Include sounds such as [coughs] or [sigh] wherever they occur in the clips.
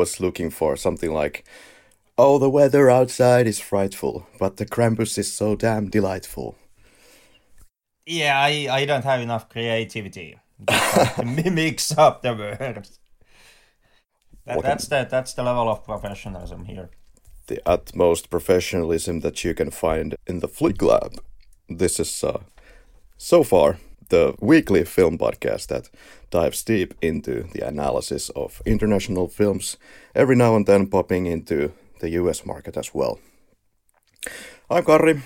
was looking for something like, Oh, the weather outside is frightful, but the Krampus is so damn delightful. Yeah, I, I don't have enough creativity to [laughs] mix up the words. That, that's the that's the level of professionalism here. The utmost professionalism that you can find in the Flick Lab. This is, uh, so far, the weekly film podcast that dives deep into the analysis of international films, every now and then popping into the US market as well. I'm Karri,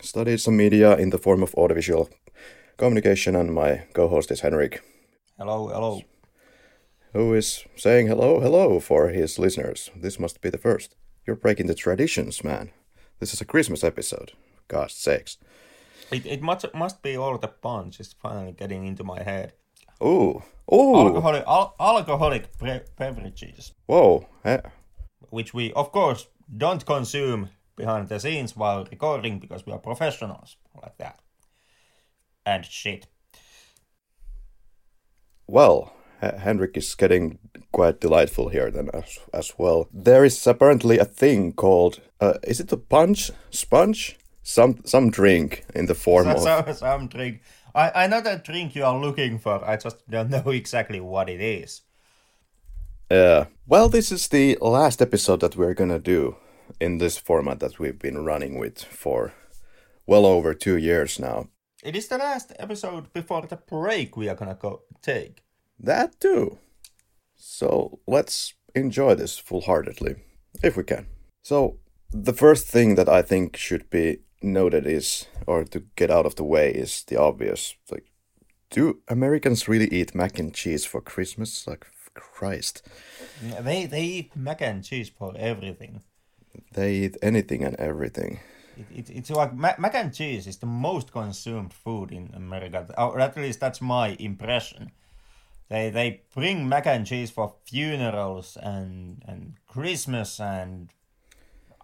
studied some media in the form of audiovisual communication, and my co host is Henrik, Hello, hello. who is saying hello, hello for his listeners. This must be the first. You're breaking the traditions, man. This is a Christmas episode. God's sakes. It, it must must be all the punch is finally getting into my head. Ooh. Ooh. Alcoholic al- alcoholic bre- beverages, Whoa. Eh, which we of course don't consume behind the scenes while recording because we are professionals like that. And shit. Well, H- Henrik is getting quite delightful here then as, as well. There is apparently a thing called, uh, is it a punch? Sponge? Some some drink in the form So, of... so, some drink. I, I know the drink you are looking for. I just don't know exactly what it is. Uh, well, this is the last episode that we're gonna do in this format that we've been running with for well over two years now. It is the last episode before the break we are gonna go take. That too. So let's enjoy this full heartedly, if we can. So, the first thing that I think should be noted that is or to get out of the way, is the obvious. Like, do Americans really eat mac and cheese for Christmas? Like, Christ. They they eat mac and cheese for everything. They eat anything and everything. It, it, it's like ma- mac and cheese is the most consumed food in America, or at least that's my impression. They they bring mac and cheese for funerals and and Christmas and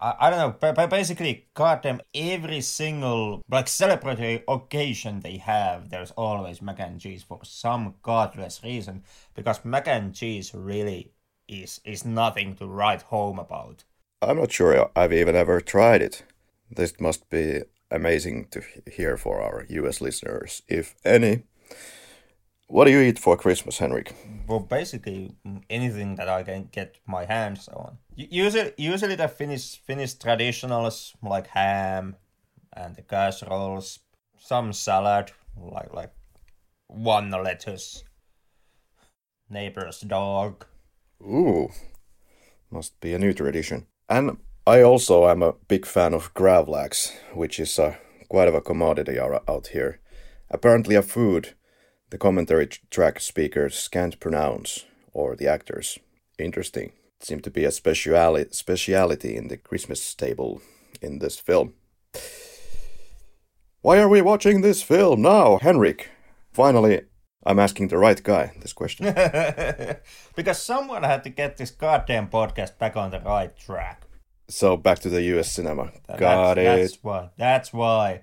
I, I don't know, but, ba- basically, goddamn every single like celebratory occasion they have, there's always mac and cheese for some godless reason because mac and cheese really is is nothing to write home about. I'm not sure I've even ever tried it. This must be amazing to hear for our US listeners, if any. What do you eat for Christmas, Henrik? Well, basically mm, anything that I can get my hands on. Usually, usually the Finnish Finnish traditionals like ham and the casseroles, some salad like like one lettuce, neighbor's dog. Ooh, must be a new tradition. And I also am a big fan of gravlax, which is a, quite of a commodity out here. Apparently, a food the commentary track speakers can't pronounce, or the actors. Interesting. It Seemed to be a speciali- speciality in the Christmas table in this film. Why are we watching this film now, Henrik? Finally, I'm asking the right guy this question. [laughs] because someone had to get this goddamn podcast back on the right track. so back to the US cinema. Got that's, it. That's why. That's why.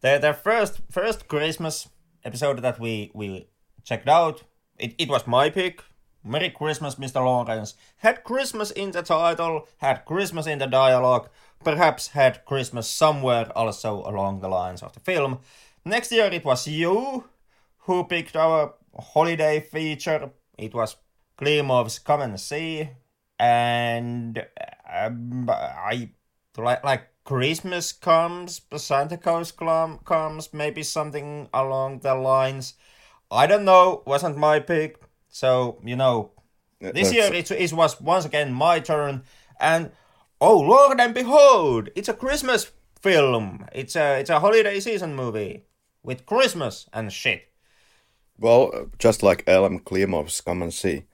The the first first Christmas episode that we we checked out. It it was my pick. Merry Christmas, Mr. Lawrence. Had Christmas in the title, had Christmas in the dialogue, perhaps had Christmas somewhere also along the lines of the film. Next year it was you who picked our holiday feature. It was Klimov's Come and See. And um, I like like Christmas comes, Santa Claus comes, maybe something along the lines. I don't know. Wasn't my pick. So you know, this That's... year it, it was once again my turn, and oh Lord and behold, it's a Christmas film. It's a it's a holiday season movie with Christmas and shit. Well, just like Elem Klimov's Come and See,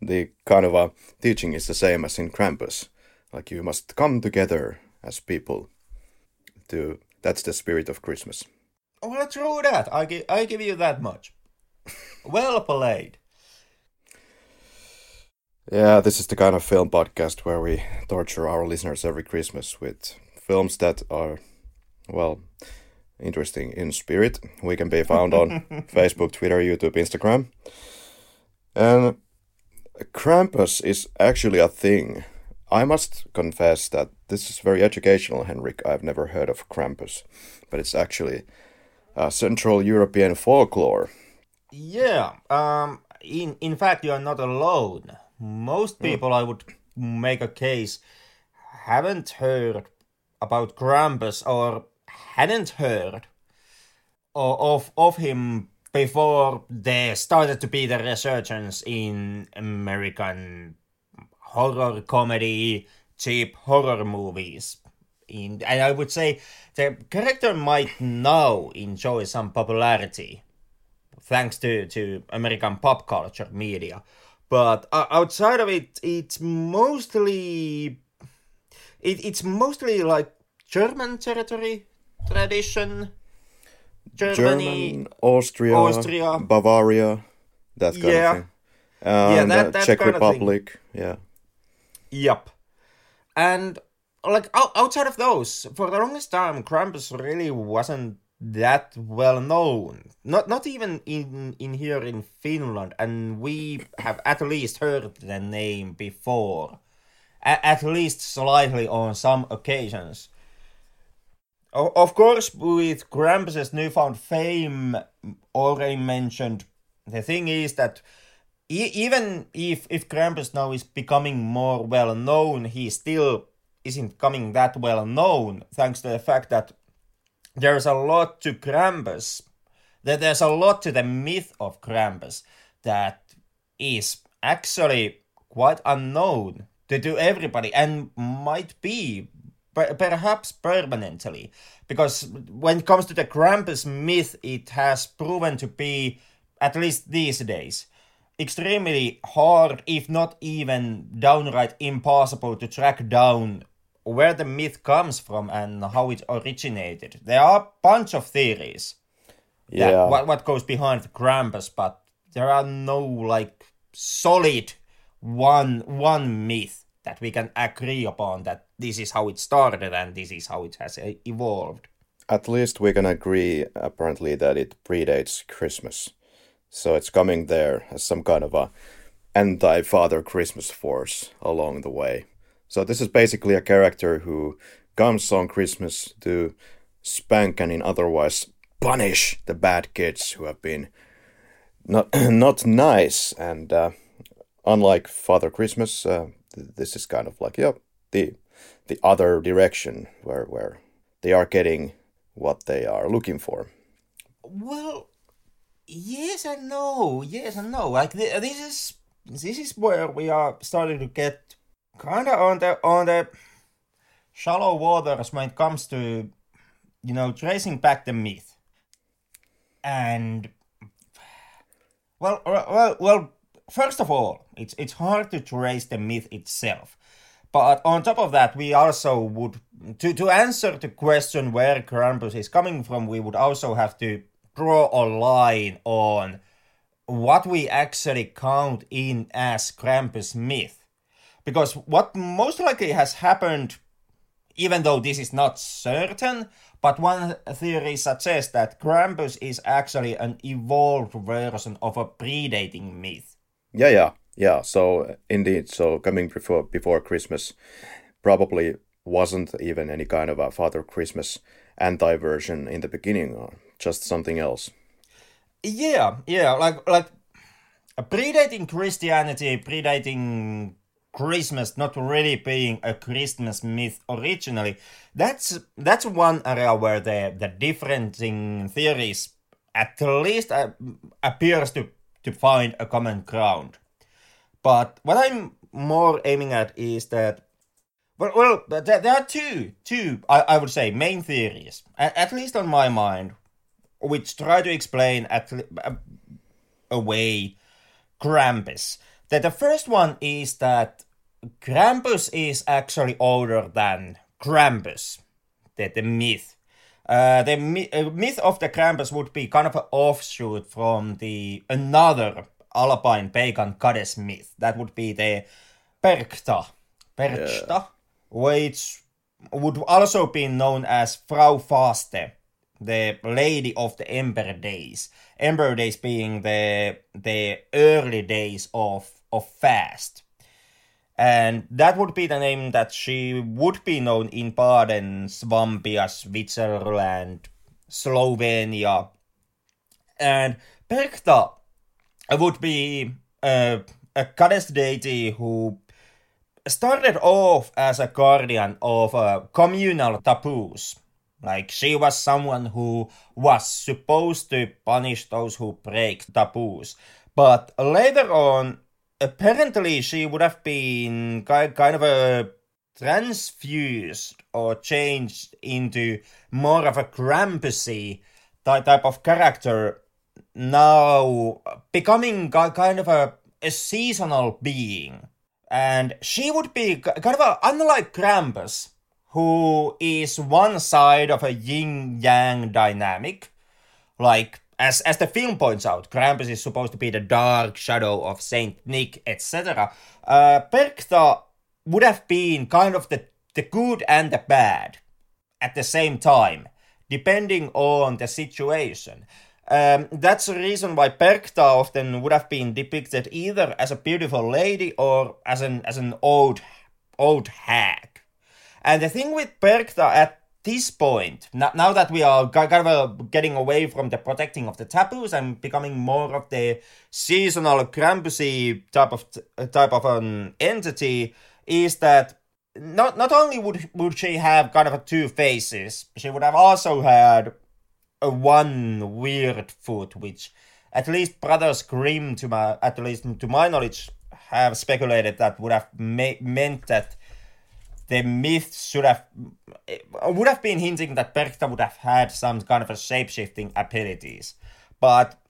the kind of a teaching is the same as in Krampus. Like you must come together as people. To that's the spirit of Christmas. Oh, well, true that. I give I give you that much. [laughs] well played. Yeah, this is the kind of film podcast where we torture our listeners every Christmas with films that are, well, interesting in spirit. We can be found on [laughs] Facebook, Twitter, YouTube, Instagram. And Krampus is actually a thing. I must confess that this is very educational, Henrik. I've never heard of Krampus, but it's actually a Central European folklore. Yeah, um, in in fact, you are not alone. Most hmm. people, mm. I would make a case, haven't heard about Krampus or hadn't heard of of him before there started to be the resurgence in American horror comedy, cheap horror movies. In, and I would say the character might now enjoy some popularity thanks to, to American pop culture media. But uh, outside of it, it's mostly it, it's mostly like German territory tradition. Germany, German, Austria, Austria, Bavaria, that kind yeah. of thing. Um, yeah, that, that Czech Republic, yeah. Yep. And like outside of those, for the longest time, Krampus really wasn't that well known. Not not even in in here in Finland, and we have at least heard the name before, a- at least slightly on some occasions. O- of course, with Krampus's newfound fame, already mentioned, the thing is that e- even if if Krampus now is becoming more well known, he still isn't coming that well known, thanks to the fact that there's a lot to Krampus, that there's a lot to the myth of Krampus that is actually quite unknown to, to everybody and might be perhaps permanently. Because when it comes to the Krampus myth it has proven to be at least these days extremely hard if not even downright impossible to track down where the myth comes from and how it originated. There are a bunch of theories. Yeah. what what goes behind Krampus, but there are no like solid one one myth that we can agree upon that this is how it started and this is how it has uh, evolved. At least we can agree apparently that it predates Christmas. So it's coming there as some kind of a anti-father Christmas force along the way. So this is basically a character who comes on Christmas to spank and in otherwise punish the bad kids who have been not [clears throat] not nice. And uh, unlike Father Christmas, uh, this is kind of like yeah the the other direction where where they are getting what they are looking for. Well, yes and no, yes and no. Like this is this is where we are starting to get kind of on the on the shallow waters when it comes to you know tracing back the myth and well well well first of all it's it's hard to trace the myth itself but on top of that we also would to to answer the question where Krampus is coming from we would also have to draw a line on what we actually count in as Krampus myth because what most likely has happened, even though this is not certain, but one theory suggests that Krampus is actually an evolved version of a predating myth. Yeah, yeah, yeah. So indeed, so coming before before Christmas probably wasn't even any kind of a Father Christmas anti version in the beginning, just something else. Yeah, yeah, like like predating Christianity, predating Christmas not really being a Christmas myth originally, that's that's one area where the the differing theories at least uh, appears to to find a common ground. But what I'm more aiming at is that well, well there, are two two I, I would say main theories at least on my mind which try to explain at uh, away Krampus. That the first one is that Krampus is actually older than Krampus, that the myth. Uh, the uh, myth of the Krampus would be kind of an offshoot from the another Alpine pagan goddess myth. That would be the Perchta, Perchta, yeah. which would also be known as Frau Faste, the Lady of the Ember Days. Ember Days being the the early days of of fast. And that would be the name that she would be known in Baden, Swabia, Switzerland, Slovenia. And Perchta would be uh, a goddess deity who started off as a guardian of uh, communal taboos. Like she was someone who was supposed to punish those who break taboos. But later on, apparently she would have been kind of a transfused or changed into more of a Krampusy type of character, now becoming kind of a, a seasonal being. And she would be kind of a, unlike Krampus, who is one side of a yin yang dynamic, like as as the film points out, Krampus is supposed to be the dark shadow of Saint Nick, etc. Uh, Perchta would have been kind of the the good and the bad at the same time, depending on the situation. Um, that's the reason why Perchta often would have been depicted either as a beautiful lady or as an as an old old hag. And the thing with Perchta at this point, now that we are kind of uh, getting away from the protecting of the taboos and becoming more of the seasonal Krampusy type of uh, type of an entity, is that not not only would would she have kind of two faces, she would have also had a one weird foot, which at least Brothers Grimm, to my at least to my knowledge, have speculated that would have ma- meant that the myth should have would have been hinting that Perchta would have had some kind of a shape-shifting abilities. But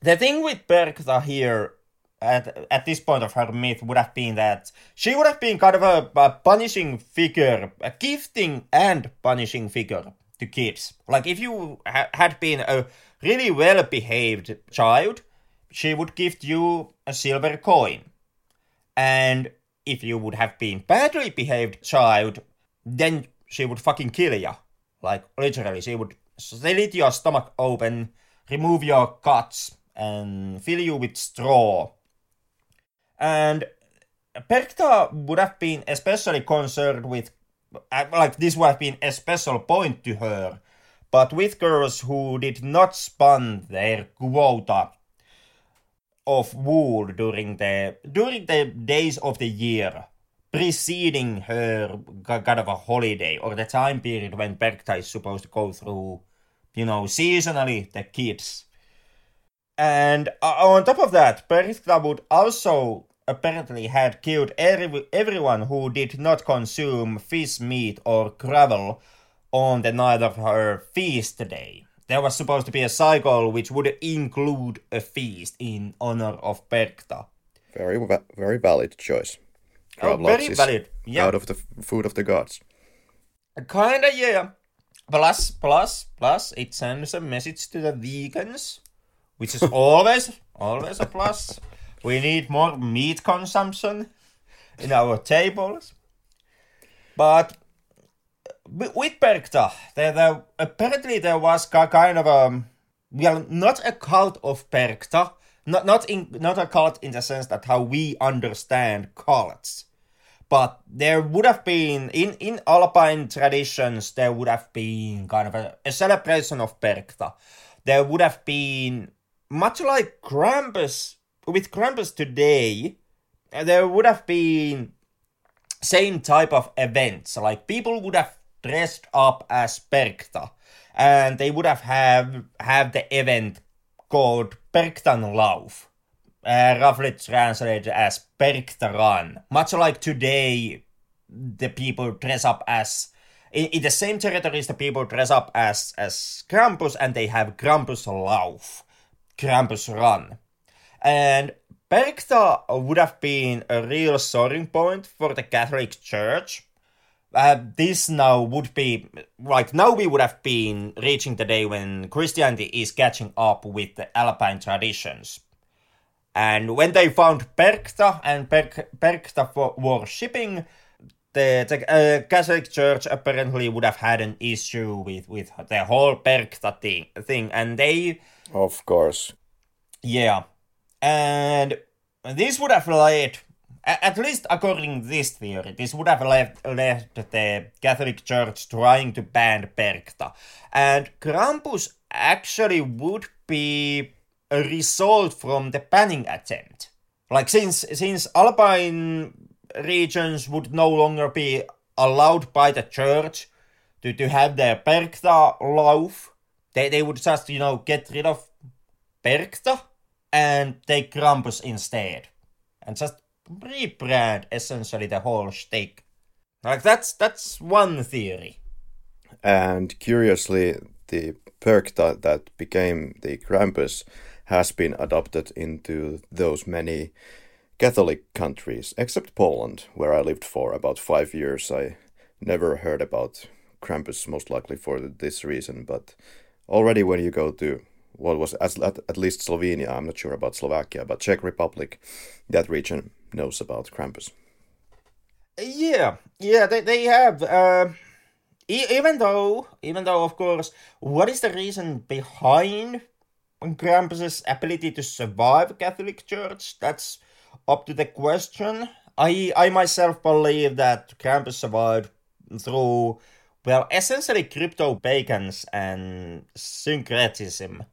the thing with Perchta here at, at this point of her myth would have been that she would have been kind of a, a punishing figure, a gifting and punishing figure to kids. Like if you ha- had been a really well behaved child, she would gift you a silver coin. And if you would have been badly behaved child, then she would fucking kill you. Like literally, she would slit your stomach open, remove your guts, and fill you with straw. And Perchta would have been especially concerned with, uh, like this would have been a special point to her, but with girls who did not spun their quota of wool during the during the days of the year preceding her kind of a holiday or the time period when Perchta is supposed to go through, you know, seasonally the kids. And uh, on top of that, Perchta would also apparently had killed every, everyone who did not consume fish meat or gravel on the night of her feast day there was supposed to be a cycle which would include a feast in honor of Perchta. Very, very valid choice. Oh, very valid. Yeah. Out of the food of the gods. Kinda, yeah. Plus, plus, plus, it sends a message to the vegans, which is [laughs] always, always a plus. We need more meat consumption in our tables. But with Perchta, there, there apparently there was kind of a um, well, not a cult of Perchta, not not in not a cult in the sense that how we understand cults, but there would have been in in Alpine traditions there would have been kind of a, a celebration of Perchta. There would have been much like Krampus with Krampus today there would have been same type of events. Like people would have dressed up as Perchta, and they would have have have the event called Perchtenlauf, uh, roughly translated as Perktaran. Much like today, the people dress up as in, in the same territories. The people dress up as as Krampus, and they have Krampuslauf, Krampus Run, and Perchta would have been a real starting point for the Catholic Church. Uh, this now would be like now we would have been reaching the day when Christianity is catching up with the Alpine traditions. And when they found Perchta and per- Perchta for worshipping, the, the uh, Catholic Church apparently would have had an issue with, with the whole Perchta thing, thing, and they. Of course. Yeah. And this would have led, at least according to this theory, this would have left, led the Catholic Church trying to ban Perchta. And Krampus actually would be a result from the banning attempt. Like since since Alpine regions would no longer be allowed by the church to, to have their Perchta loaf, they, they would just, you know, get rid of Perchta and take Krampus instead. And just rebrand essentially the whole stick. Like that's that's one theory. And curiously, the Perchta that became the Krampus has been adopted into those many Catholic countries, except Poland, where I lived for about five years. I never heard about Krampus, most likely for this reason, but already when you go to what was at, at least Slovenia, I'm not sure about Slovakia, but Czech Republic, that region knows about Krampus. Yeah, yeah, they, they have. Uh, even though, even though, of course, what is the reason behind Krampus's ability to survive Catholic Church? That's up to the question. I I myself believe that Krampus survived through well, essentially crypto pagans and syncretism.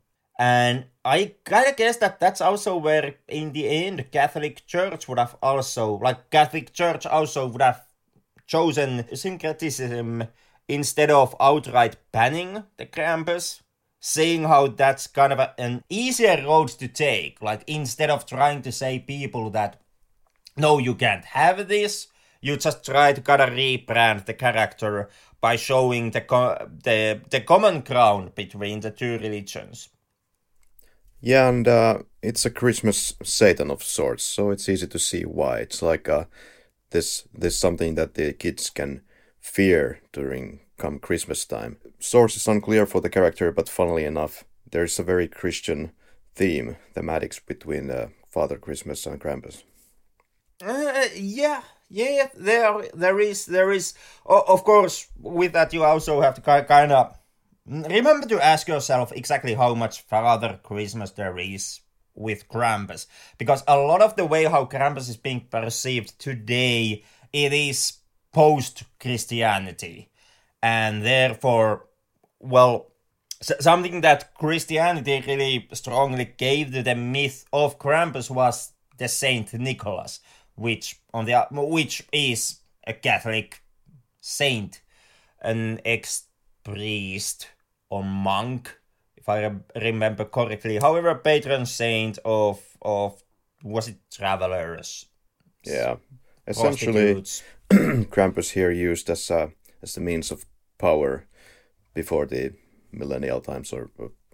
And I kind of guess that that's also where, in the end, Catholic Church would have also, like, Catholic Church also would have chosen syncretism instead of outright banning the Krampus, seeing how that's kind of a, an easier road to take. Like, instead of trying to say people that, no, you can't have this, you just try to kind of rebrand the character by showing the, co- the, the common ground between the two religions. Yeah, and uh, it's a Christmas Satan of sorts, so it's easy to see why. It's like uh, this this something that the kids can fear during come Christmas time. Source is unclear for the character, but funnily enough, there's a very Christian theme, thematics between uh, Father Christmas and Krampus. Uh, yeah, yeah, there there is there is. of course, with that you also have to kind of Remember to ask yourself exactly how much Father Christmas there is with Krampus, because a lot of the way how Krampus is being perceived today, it is post-Christianity, and therefore, well, something that Christianity really strongly gave to the myth of Krampus was the Saint Nicholas, which on the which is a Catholic saint, an ex priest or monk, if I re- remember correctly. However, patron saint of of was it travelers? Yeah, essentially, [clears throat] Krampus here used as a as the means of power before the millennial times, or,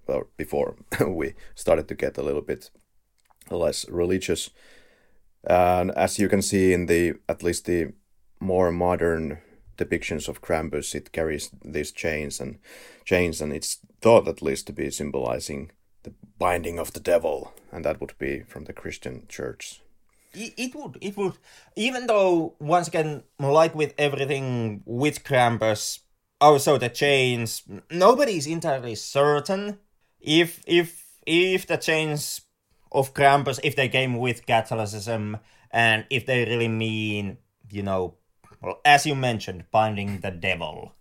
or before [laughs] we started to get a little bit less religious. And as you can see in the at least the more modern depictions of Krampus, it carries these chains and chains, and it's thought at least to be symbolizing the binding of the devil, and that would be from the Christian church. It would, it would, even though once again, like with everything with Krampus, also the chains, nobody's entirely certain if if if the chains of Krampus, if they came with Catholicism, and if they really mean, you know, well, as you mentioned, binding the devil,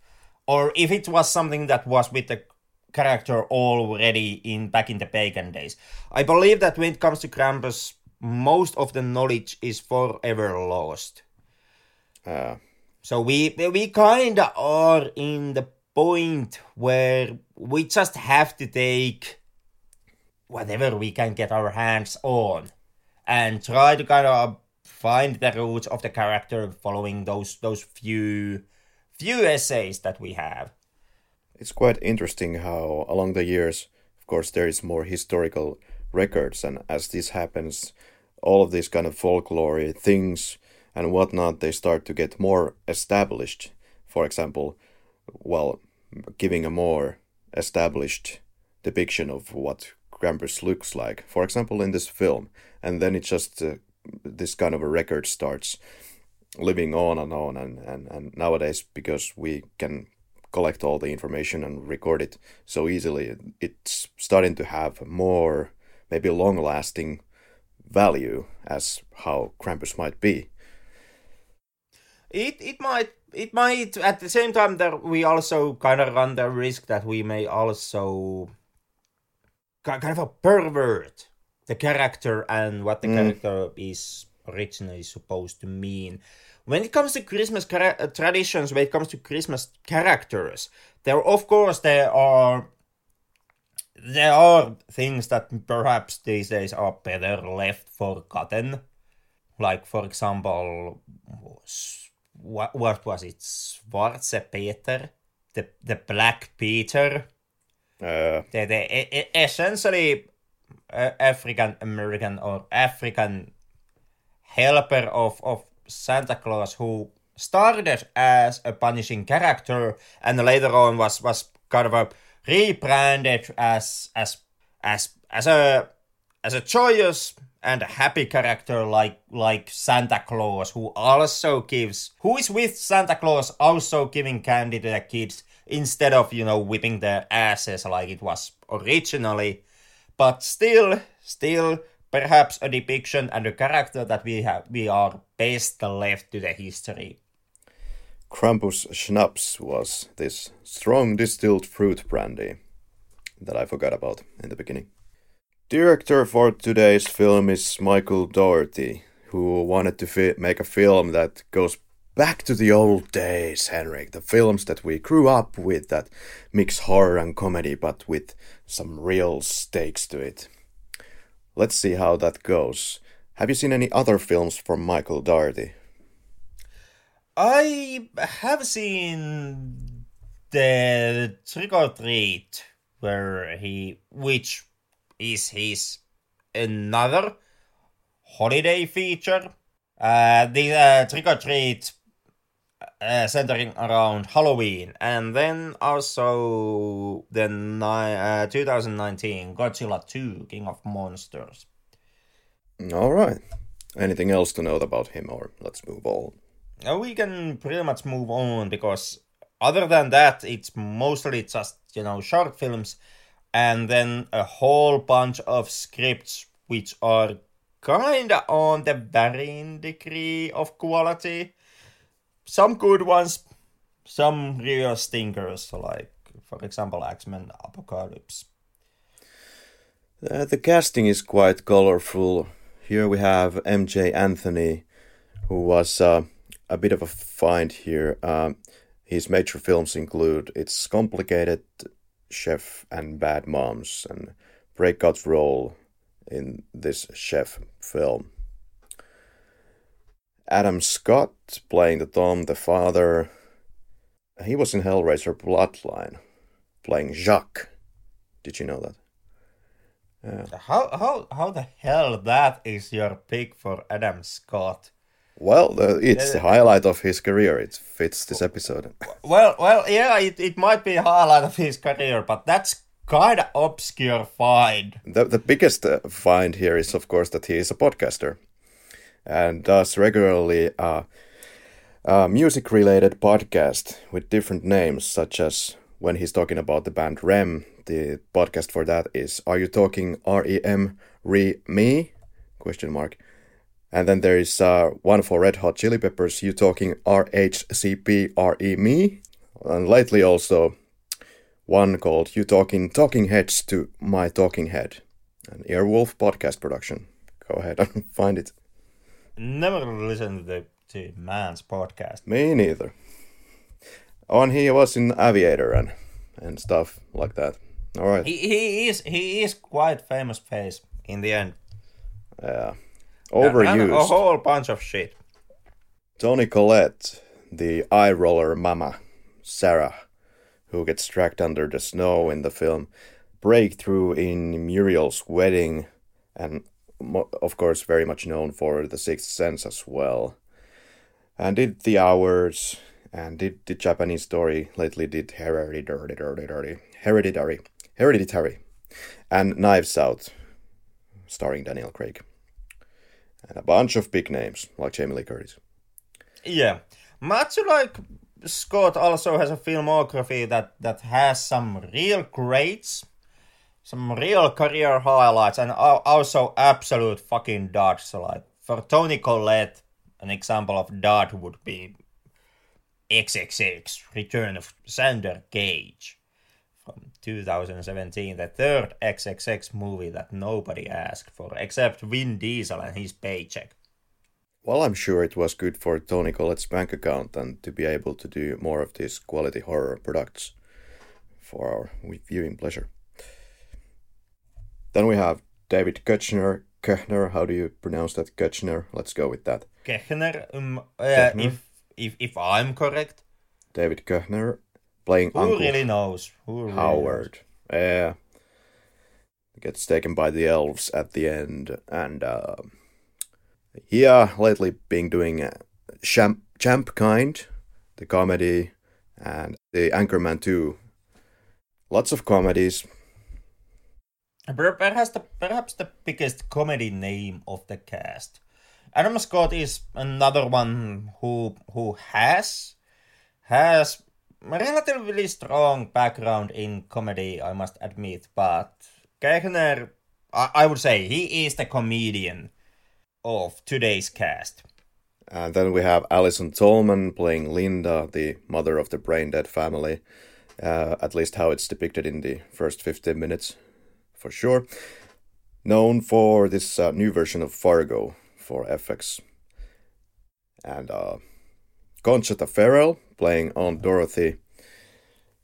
or if it was something that was with the character already in back in the pagan days. I believe that when it comes to Krampus, most of the knowledge is forever lost. Uh, So we we kind of are in the point where we just have to take whatever we can get our hands on and try to kind of find the roots of the character following those those few few essays that we have. it's quite interesting how along the years, of course, there is more historical records, and as this happens, all of these kind of folklore things and whatnot, they start to get more established. For example, well, giving a more established depiction of what Krampus looks like. For example, in this film, and then it just uh, this kind of a record starts living on and on and, and, and nowadays because we can collect all the information and record it so easily. It's starting to have more maybe long lasting value as how Krampus might be. It it might it might at the same time that we also kind of run the risk that we may also ki- kind of a pervert the character and what the character is originally supposed to mean. When it comes to Christmas uh, traditions, when it comes to Christmas characters, there of course there are there are things that perhaps these days are better left forgotten. Like for example, what what was it? Schwarze Peter, the the Black Peter, uh, the, the e- e- essentially African American or African helper of of Santa Claus who started as a punishing character and later on was was kind of a rebranded as as as as a as a joyous and a happy character like like Santa Claus who also gives who is with Santa Claus also giving candy to the kids instead of you know whipping their asses like it was originally but still still perhaps a depiction and a character that we have we are best left to the history Krampus Schnapps was this strong distilled fruit brandy that I forgot about in the beginning. Director for today's film is Michael Dougherty, who wanted to fi- make a film that goes back to the old days, Henrik. The films that we grew up with that mix horror and comedy, but with some real stakes to it. Let's see how that goes. Have you seen any other films from Michael Dougherty? I have seen the Trick 'r Treat where he which is his another holiday feature. Uh, the uh, Trick 'r Treat uh, centering around Halloween, and then also the ni- uh, 2019 Godzilla 2 King of Monsters. All right. Anything else to note about him, or let's move on? Uh, we can pretty much move on because other than that, it's mostly just you know short films, and then a whole bunch of scripts which are kinda on the varying degree of quality. Some good ones, some real stinkers, like for example X Men Apocalypse. Uh, the casting is quite colorful. Here we have Emjay Anthony, who was uh, a bit of a find here. Um, his major films include It's Complicated, Chef, and Bad Moms, and breakout role in this chef film. Adam Scott playing the Tom, the father. He was in Hellraiser Bloodline, playing Jacques. Did you know that? How how how the hell that is your pick for Adam Scott? Well, the, it's the highlight of his career. It fits this episode. Well, well, yeah, it, it might be a highlight of his career, but that's kind of obscure find. The, the biggest uh, find here is, of course, that he is a podcaster and does regularly uh, a music related podcast with different names, such as when he's talking about the band REM, the podcast for that is Are You Talking R E M Re Me? Question mark. And then there is uh, one for Red Hot Chili Peppers, You Talking R H C P R E Me? And lately also one called You Talking Talking Heads to My Talking Head, an Earwolf podcast production. Go ahead and [laughs] find it. Never listened to the to man's podcast. Me neither. And he was in Aviator and and stuff like that. All right. He, he is he is quite famous face in the end. Yeah. And Overused. a whole bunch of shit. Toni Collette, the eye roller mama, Sarah, who gets tracked under the snow in the film, breakthrough in Muriel's wedding, and of course, very much known for The Sixth Sense as well. And did The Hours, and did the Japanese story, lately did Hereditary, Hereditary, Hereditary, Hereditary, and Knives Out, starring Daniel Craig. And a bunch of big names, like Jamie Lee Curtis. Yeah, much like Scott also has a filmography that that has some real greats, some real career highlights, and also absolute fucking duds. So like for Toni Collette, an example of dud would be XXX Return of Xander Cage from 2017, the third XXX movie that nobody asked for except Vin Diesel and his paycheck. Well, I'm sure it was good for Toni Collette's bank account and to be able to do more of these quality horror products for our viewing pleasure. Then we have David Kushner. Kushner, how do you pronounce that? Kushner. Let's go with that. Koechner, um, uh, if if if I'm correct, David Kushner playing who Uncle really knows? Who really Howard. Yeah. Gets taken by the elves at the end, and uh, yeah, lately been doing uh, champ, champ kind, the comedy, and the Anchorman 2. Lots of comedies. Perhaps the perhaps the biggest comedy name of the cast. Adam Scott is another one who who has has relatively strong background in comedy, I must admit, but Koechner, I, I would say he is the comedian of today's cast. And then we have Allison Tolman playing Linda, the mother of the brain dead family. Uh, at least how it's depicted in the first 15 minutes, for sure. Known for this uh, new version of Fargo for FX. And uh, Conchata Ferrell playing Aunt Dorothy.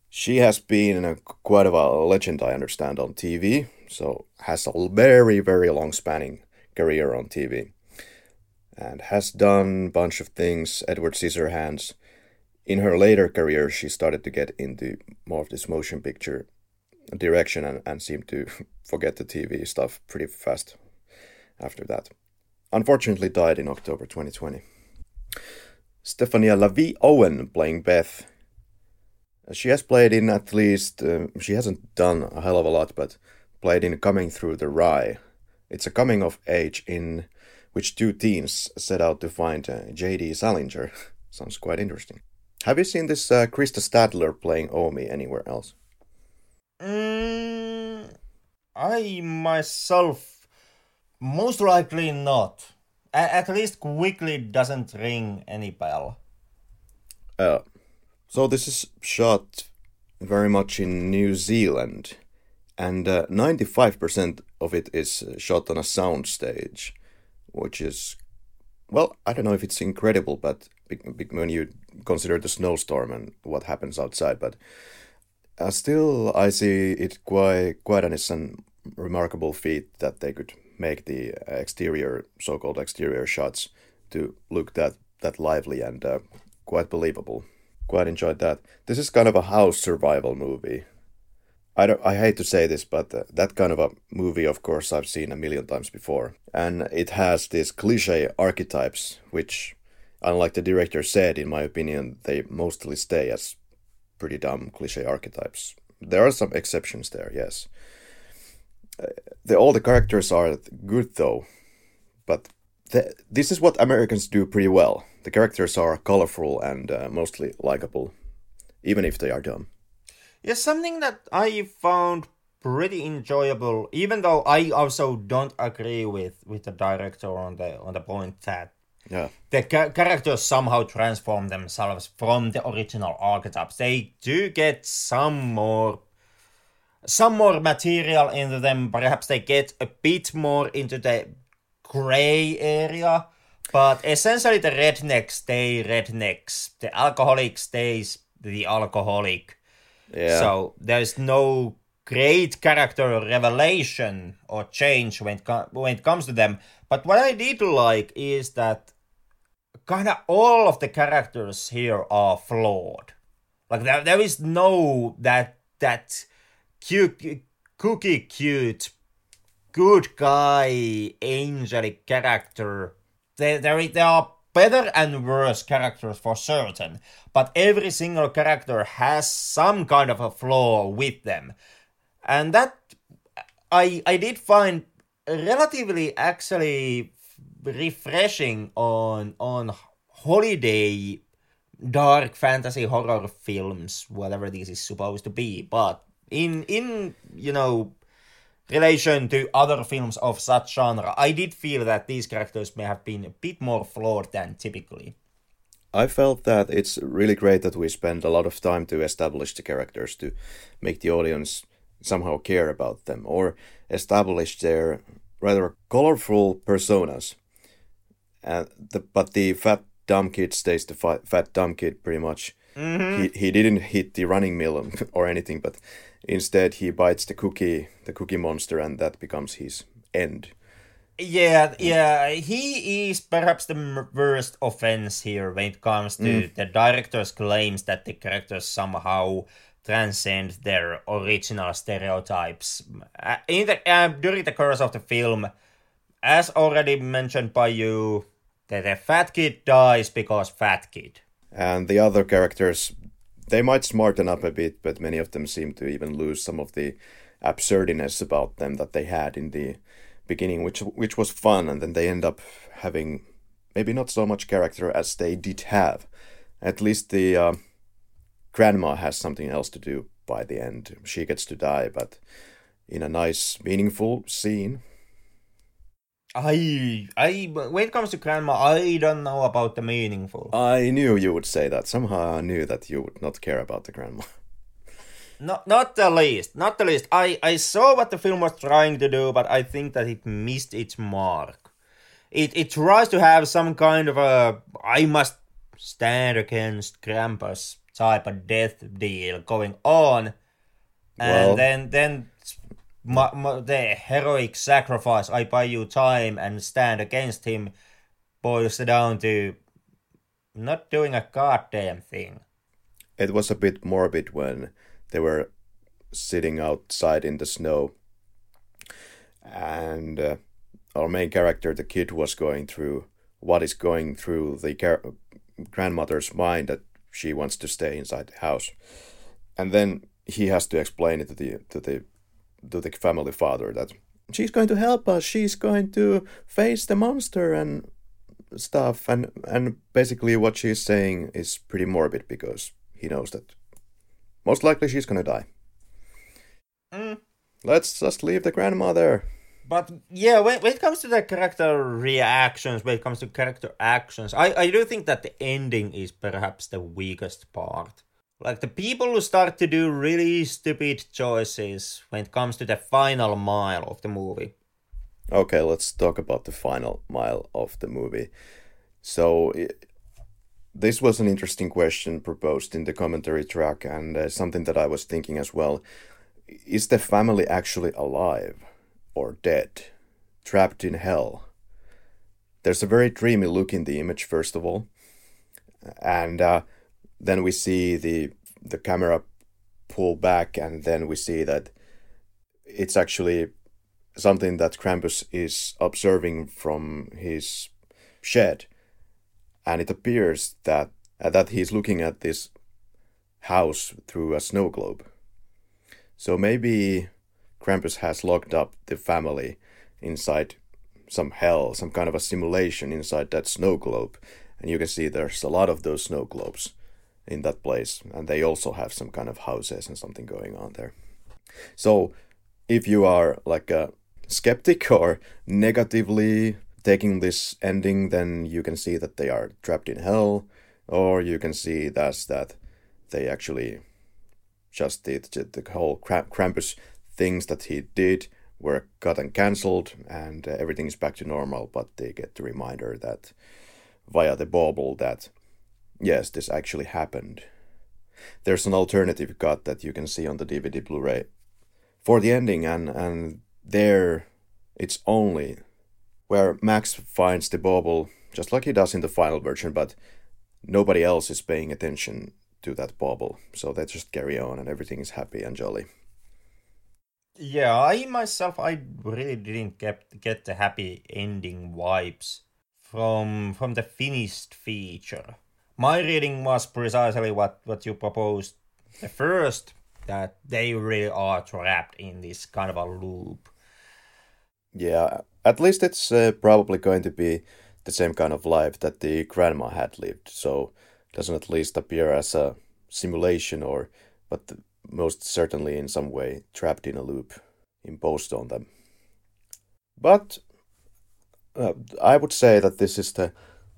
She has been a, quite a legend, I understand, on TV. So has a very, very long spanning career on TV and has done a bunch of things. Edward Scissorhands. In her later career, she started to get into more of this motion picture direction and, and seemed to [laughs] forget the TV stuff pretty fast after that. Unfortunately, died in October 2020. Stefania LaVie Owen playing Beth. She has played in at least, uh, she hasn't done a hell of a lot, but played in Coming Through the Rye. It's a coming of age in which two teens set out to find uh, J.D. Salinger. [laughs] Sounds quite interesting. Have you seen this uh, Krista Stadler playing Omi anywhere else? Mm, I myself, most likely not. A- at least quickly doesn't ring any bell. Uh, so this is shot very much in New Zealand, and uh, 95% of it is uh, shot on a sound stage, which is, well, I don't know if it's incredible, but when you consider the snowstorm and what happens outside, but uh, still I see it quite quite an, remarkable feat that they could make the exterior, so-called exterior shots to look that that lively and uh, quite believable. Quite enjoyed that. This is kind of a house survival movie. I don't. I hate to say this, but uh, that kind of a movie, of course, I've seen a million times before, and it has these cliche archetypes, which, unlike the director said, in my opinion, they mostly stay as pretty dumb cliche archetypes. There are some exceptions there, yes. Uh, the, all the characters are good though, but the, this is what Americans do pretty well. The characters are colorful and uh, mostly likable, even if they are dumb. Yeah, something that I found pretty enjoyable, even though I also don't agree with, with the director on the on the point that Yeah. the ca- characters somehow transform themselves from the original archetypes. They do get some more some more material into them. Perhaps they get a bit more into the gray area, but essentially the rednecks stay rednecks. The alcoholic stays the alcoholic. Yeah. So there's no great character revelation or change when it, com- when it comes to them. But what I did like is that kind of all of the characters here are flawed. Like there, there is no that that cute cookie cute good guy angelic character. There, there, there are better and worse characters for certain, but every single character has some kind of a flaw with them. And that I I did find relatively actually refreshing on on holiday dark fantasy horror films, whatever this is supposed to be. But in in you know relation to other films of such genre, I did feel that these characters may have been a bit more flawed than typically. I felt that it's really great that we spend a lot of time to establish the characters to make the audience somehow care about them or establish their rather colorful personas. And the, but the fat dumb kid stays the fat, fat dumb kid pretty much. Mm-hmm. He he didn't hit the running mill [laughs] or anything, but instead he bites the cookie the cookie monster, and that becomes his end. Yeah, yeah, he is perhaps the worst offense here when it comes to mm. the director's claims that the characters somehow transcend their original stereotypes. Uh, in the, uh, during the course of the film, as already mentioned by you, that the fat kid dies because fat kid. And the other characters, they might smarten up a bit, but many of them seem to even lose some of the absurdiness about them that they had in the beginning, which which was fun, and then they end up having maybe not so much character as they did have. At least the uh, grandma has something else to do by the end. She gets to die, but in a nice, meaningful scene. I, I, when it comes to grandma, I don't know about the meaningful. I knew you would say that. Somehow I knew that you would not care about the grandma. [laughs] Not, not the least, not the least. I, I saw what the film was trying to do, but I think that it missed its mark. It, it tries to have some kind of a I must stand against Krampus type of death deal going on, and well, then then my, the heroic sacrifice. I buy you time and stand against him. Boils down to not doing a goddamn thing. It was a bit morbid when they were sitting outside in the snow, and uh, our main character, the kid, was going through what is going through the car- grandmother's mind that she wants to stay inside the house, and then he has to explain it to the to the to the family father that she's going to help us, she's going to face the monster and stuff, and and basically what she's saying is pretty morbid because he knows that most likely she's gonna die. Mm. Let's just leave the grandmother. But yeah, when, when it comes to the character reactions, when it comes to character actions, I, I do think that the ending is perhaps the weakest part. Like the people who start to do really stupid choices when it comes to the final mile of the movie. Okay, let's talk about the final mile of the movie. So, this was an interesting question proposed in the commentary track, and uh, something that I was thinking as well. Is the family actually alive or dead? Trapped in hell? There's a very dreamy look in the image, first of all. And uh, then we see the the camera pull back, and then we see that it's actually something that Krampus is observing from his shed, and it appears that uh, that he's looking at this house through a snow globe. So maybe Krampus has locked up the family inside some hell, some kind of a simulation inside that snow globe, and you can see there's a lot of those snow globes in that place and they also have some kind of houses and something going on there so if you are like a skeptic [laughs] or negatively taking this ending then you can see that they are trapped in hell or you can see that's that they actually just did the whole Krampus things that he did were cut and cancelled, and uh, everything is back to normal. But they get the reminder that via the bauble that yes, this actually happened. There's an alternative cut that you can see on the DVD Blu-ray for the ending, and and there it's only where Max finds the bauble just like he does in the final version, but nobody else is paying attention to that bauble, so they just carry on and everything is happy and jolly. Yeah, I myself, I really didn't get get the happy ending vibes from from the finished feature. My reading was precisely what what you proposed. The first that they really are trapped in this kind of a loop. Yeah, at least it's uh, probably going to be the same kind of life that the grandma had lived. So doesn't at least appear as a simulation or but most certainly in some way trapped in a loop imposed on them. But uh, I would say that this is the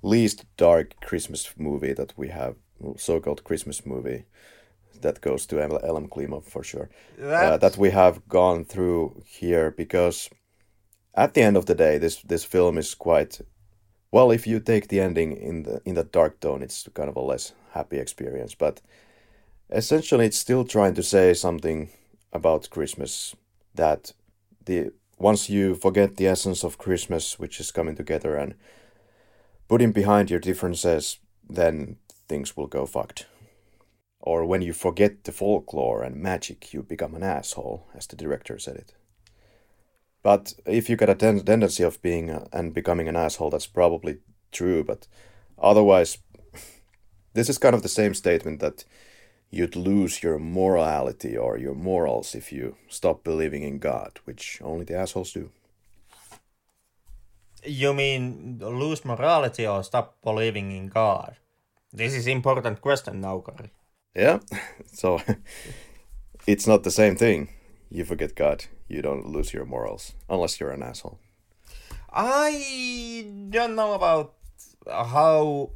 least dark Christmas movie that we have, so-called Christmas movie that goes to Elem Klimov for sure. Uh, that we have gone through here because at the end of the day, this this film is quite well. If you take the ending in the in the dark tone, it's kind of a less happy experience. But essentially, it's still trying to say something about Christmas that the once you forget the essence of Christmas, which is coming together and putting behind your differences, then things will go fucked. Or when you forget the folklore and magic, you become an asshole, as the director said it. But if you got a ten- tendency of being a, and becoming an asshole, that's probably true. But otherwise, [laughs] this is kind of the same statement that you'd lose your morality or your morals if you stop believing in God, which only the assholes do. You mean lose morality or stop believing in God? This is important question now, Kari. Yeah, [laughs] so it's not the same thing. You forget God you don't lose your morals unless you're an asshole. I don't know about how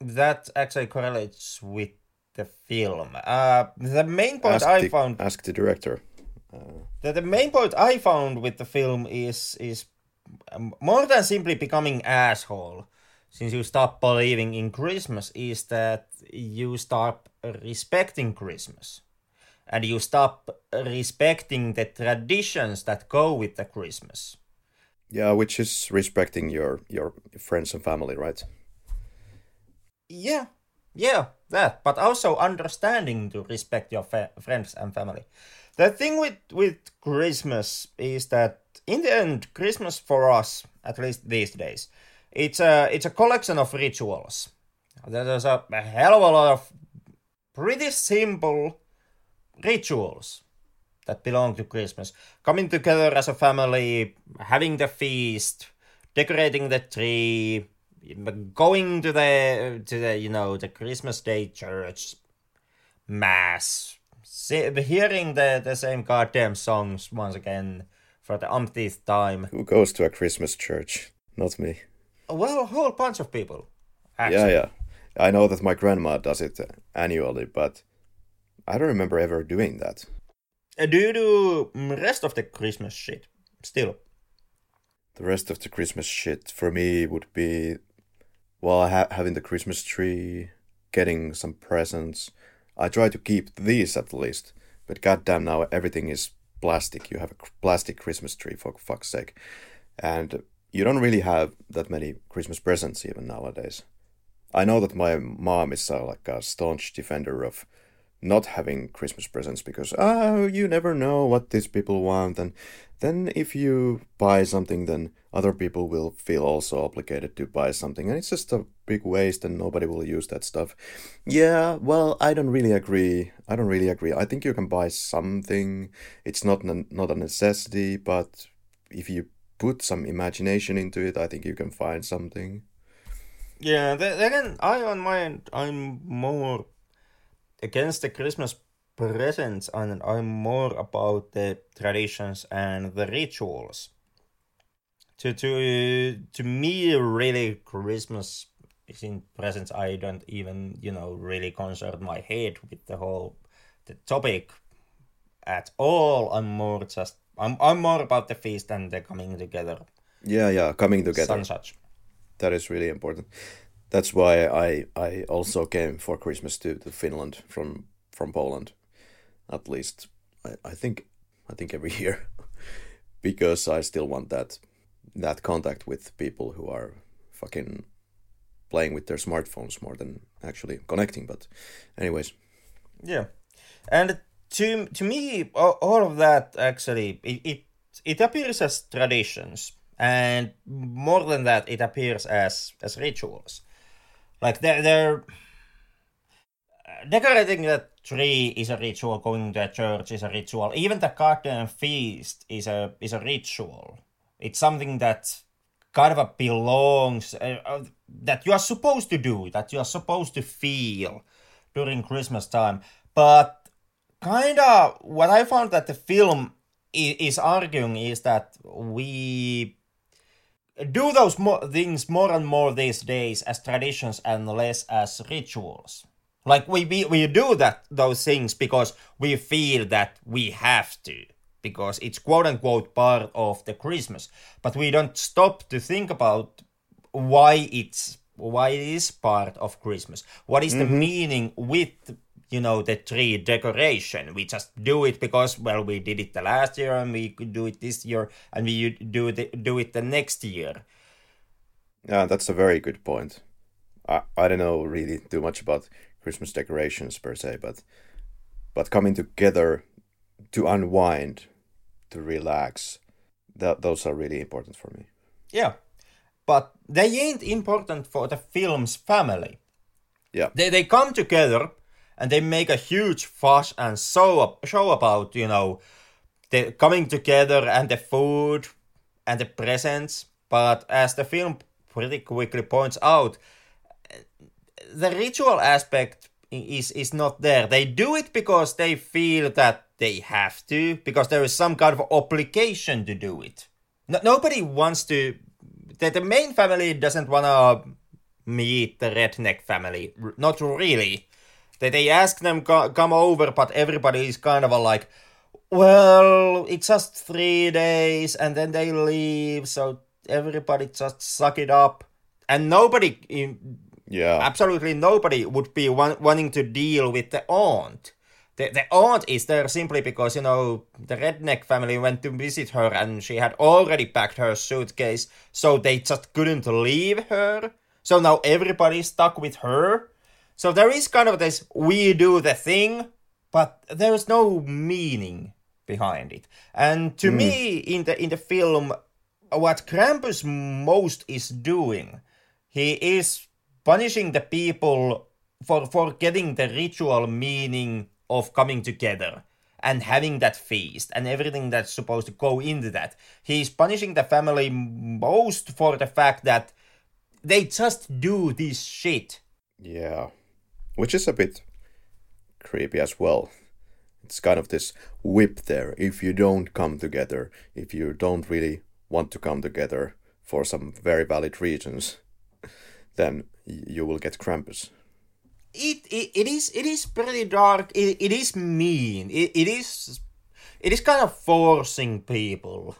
that actually correlates with the film. Uh, the main point ask I the, found ask the director. Uh, the, the main point I found with the film is is more than simply becoming asshole. Since you stop believing in Christmas, is that you stop respecting Christmas and you stop respecting the traditions that go with the Christmas. Yeah, which is respecting your your friends and family, right? Yeah, yeah, that. But also understanding to respect your friends and family. The thing with with Christmas is that in the end, Christmas for us, at least these days, it's a it's a collection of rituals. There's a, a hell of a lot of pretty simple rituals that belong to Christmas. Coming together as a family, having the feast, decorating the tree, going to the to the you know the Christmas Day church, mass, hearing the the same goddamn songs once again for the umpteenth time. Who goes to a Christmas church? Not me. Well, a whole bunch of people. Actually. Yeah, yeah. I know that my grandma does it annually, but I don't remember ever doing that. Uh, do you do rest of the Christmas shit still? The rest of the Christmas shit for me would be, well, ha- having the Christmas tree, getting some presents. I try to keep these at least, but goddamn now everything is plastic. You have a plastic Christmas tree for fuck's sake, and you don't really have that many Christmas presents even nowadays. I know that my mom is uh, like a staunch defender of not having Christmas presents because oh you never know what these people want and then if you buy something then other people will feel also obligated to buy something and it's just a big waste and nobody will use that stuff. Yeah, well I don't really agree. I don't really agree. I think you can buy something. It's not not a necessity, but if you put some imagination into it, I think you can find something. Yeah, then I on my end, I'm more against the Christmas presents and I'm more about the traditions and the rituals. To to to me really Christmas is in presents I don't even, you know, really concern my head with the whole the topic at all. I'm more just I'm I'm more about the feast and the coming together. Yeah, yeah, coming together. And such. That is really important. That's why I I also came for Christmas to, to Finland from from Poland. At least I, I think I think every [laughs] year. because I still want that that contact with people who are fucking playing with their smartphones more than actually connecting. But, anyways. Yeah, and to to me, all of that actually it it, it appears as traditions, and more than that, it appears as as rituals. Like they're they're decorating the tree is a ritual. Going to church is a ritual. Even the garden feast is a is a ritual. It's something that kind of belongs uh, uh, that you are supposed to do, that you are supposed to feel during Christmas time. But kind of what I found that the film is arguing is that we do those more things more and more these days as traditions and less as rituals. Like we, we we do that those things because we feel that we have to because it's quote unquote part of the Christmas. But we don't stop to think about why it's why it is part of Christmas. What is mm-hmm. the meaning with you know the tree decoration? We just do it because well we did it the last year and we could do it this year and we do it do it the next year. Yeah, that's a very good point. I I don't know really too much about Christmas decorations per se, but but coming together to unwind, to relax, that those are really important for me. Yeah, but they ain't important for the film's family. Yeah, they they come together and they make a huge fuss and show show about you know the coming together and the food and the presents. But as the film pretty quickly points out, the ritual aspect is is not there. They do it because they feel that they have to, because there is some kind of obligation to do it. No, nobody wants to. The, the main family doesn't want to meet the redneck family. Not really. They, they ask them co- come over, but everybody is kind of like, well, it's just three days, and then they leave, so everybody just suck it up. And nobody In, yeah. Absolutely nobody would be want, wanting to deal with the aunt. The, the aunt is there simply because, you know, the redneck family went to visit her and she had already packed her suitcase, so they just couldn't leave her. So now everybody's stuck with her. So there is kind of this we do the thing, but there's no meaning behind it. And to mm. me, in the in the film, what Krampus most is doing, he is punishing the people for forgetting the ritual meaning of coming together and having that feast and everything that's supposed to go into that. He's punishing the family most for the fact that they just do this shit. Yeah. Which is a bit creepy as well. It's kind of this whip there. If you don't come together, if you don't really want to come together for some very valid reasons, [laughs] then you will get Krampus. It, it, it is it is pretty dark. It, it is mean. It, it is it is kind of forcing people.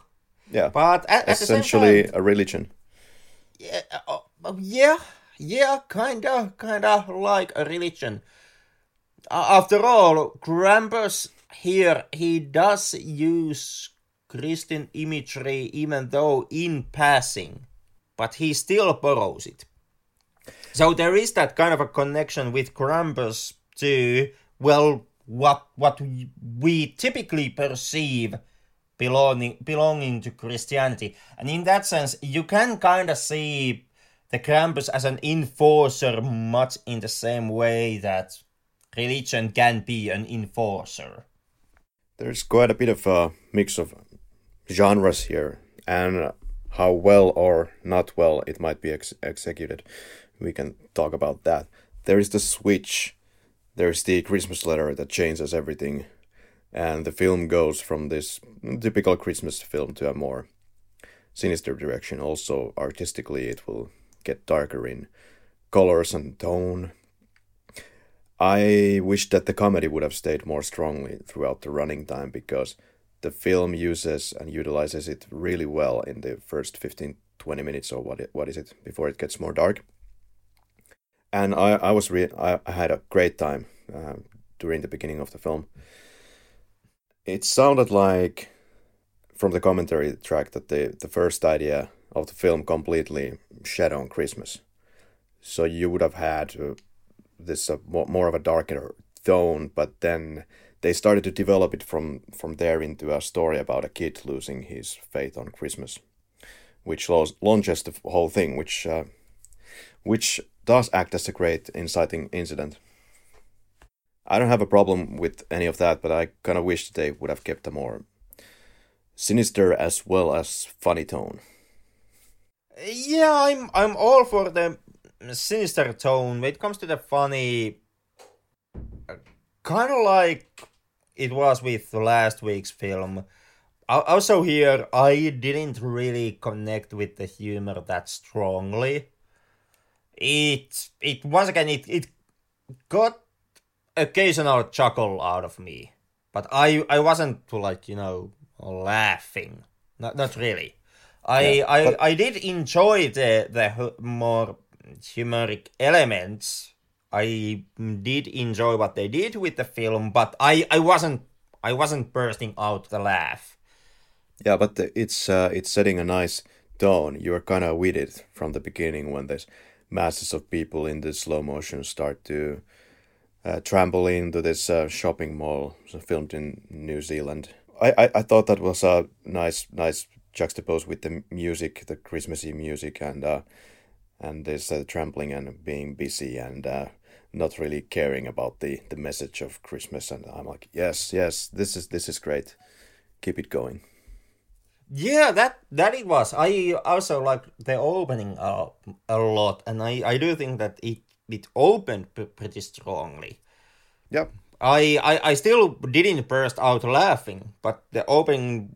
Yeah, but at, essentially at time, a religion. Yeah, uh, uh yeah, yeah, kinda, kinda like a religion. Uh, after all, Krampus here he does use Christian imagery, even though in passing, but he still borrows it. So there is that kind of a connection with Krampus to well what what we typically perceive belonging belonging to Christianity. And in that sense, you can kind of see the Krampus as an enforcer much in the same way that religion can be an enforcer. There's quite a bit of a mix of genres here and how well or not well it might be ex- executed we can talk about that. There is the switch. There's the Christmas letter that changes everything, and the film goes from this typical Christmas film to a more sinister direction. Also, artistically, it will get darker in colors and tone. I wish that the comedy would have stayed more strongly throughout the running time because the film uses and utilizes it really well in the first 15 20 minutes or what it, what is it before it gets more dark and i i was re- I, I had a great time uh, during the beginning of the film. It sounded like from the commentary track that the the first idea of the film completely shed on christmas. So you would have had uh, this uh, more, more of a darker tone but then they started to develop it from from there into a story about a kid losing his faith on Christmas, which launches the whole thing, which uh, which does act as a great inciting incident. I don't have a problem with any of that, but I kind of wish they would have kept a more sinister as well as funny tone. Yeah, I'm I'm all for the sinister tone. When it comes to the funny, uh, kind of like it was with last week's film. Also, here I didn't really connect with the humor that strongly. It it once again it it got occasional chuckle out of me, but I I wasn't like you know laughing. Not not really. I yeah, I, but... I did enjoy the the more humoric elements I did enjoy what they did with the film, but I, I wasn't I wasn't bursting out the laugh. Yeah, but it's uh, it's setting a nice tone. You're kind of with it from the beginning when there's masses of people in the slow motion start to uh, trample into this uh, shopping mall filmed in New Zealand. I, I, I thought that was a nice nice juxtapose with the music, the Christmassy music, and uh, and this uh, trampling and being busy and uh, not really caring about the the message of Christmas. And I'm like yes yes this is this is great. Keep it going yeah that that it was. I also like the opening uh, a lot and I I do think that it it opened p- pretty strongly. Yeah I, I I still didn't burst out laughing but the opening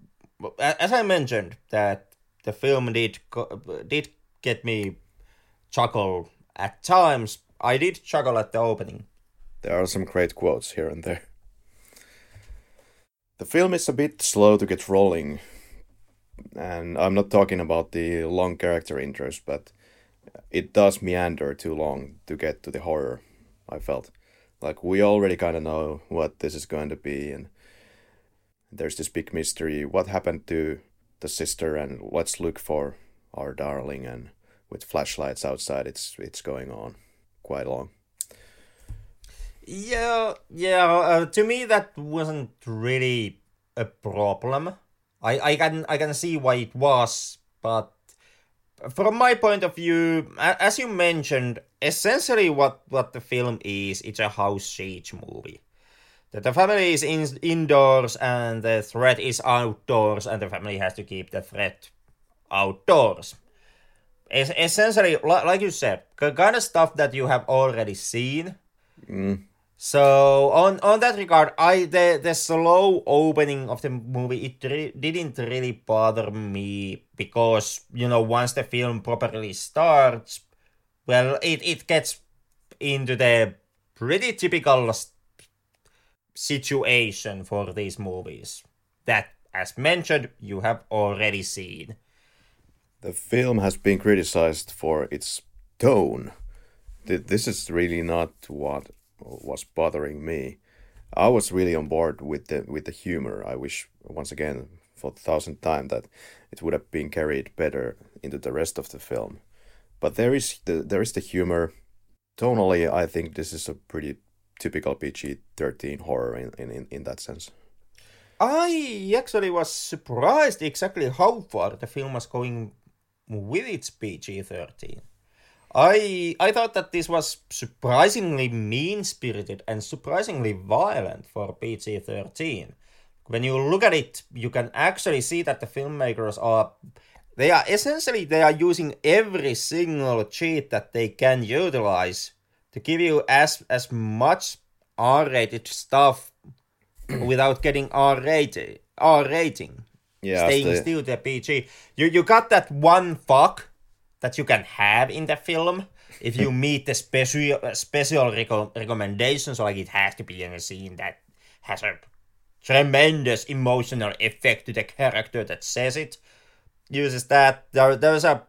as I mentioned that the film did did get me chuckle at times. I did chuckle at the opening. There are some great quotes here and there. The film is a bit slow to get rolling, and I'm not talking about the long character intros, but it does meander too long to get to the horror. I felt like we already kind of know what this is going to be, and there's this big mystery: what happened to the sister, and let's look for our darling. And with flashlights outside, it's it's going on quite long. Yeah, yeah. Uh, to me, that wasn't really a problem. I, I can I can see why it was, but from my point of view, as you mentioned, essentially what what the film is, it's a house siege movie. That the family is in, indoors and the threat is outdoors, and the family has to keep the threat outdoors essentially, like you said, kind of stuff that you have already seen. Mm. So on on that regard, I the the slow opening of the movie it re- didn't really bother me because you know once the film properly starts, well, it it gets into the pretty typical situation for these movies that, as mentioned, you have already seen. The film has been criticized for its tone. This is really not what was bothering me. I was really on board with the with the humor. I wish once again for the thousandth time that it would have been carried better into the rest of the film. But there is the there is the humor. Tonally, I think this is a pretty typical PG thirteen horror in, in, in that sense. I actually was surprised exactly how far the film was going with its PG 13. I I thought that this was surprisingly mean spirited and surprisingly violent for PG 13. When you look at it, you can actually see that the filmmakers are they are essentially they are using every single cheat that they can utilize to give you as as much R-rated stuff without getting R-rated R rating yeah, staying the... still the PG. You you got that one fuck that you can have in the film if you [laughs] meet the special special reco- recommendations. Like it has to be in a scene that has a tremendous emotional effect to the character that says it. Uses that. There, there's a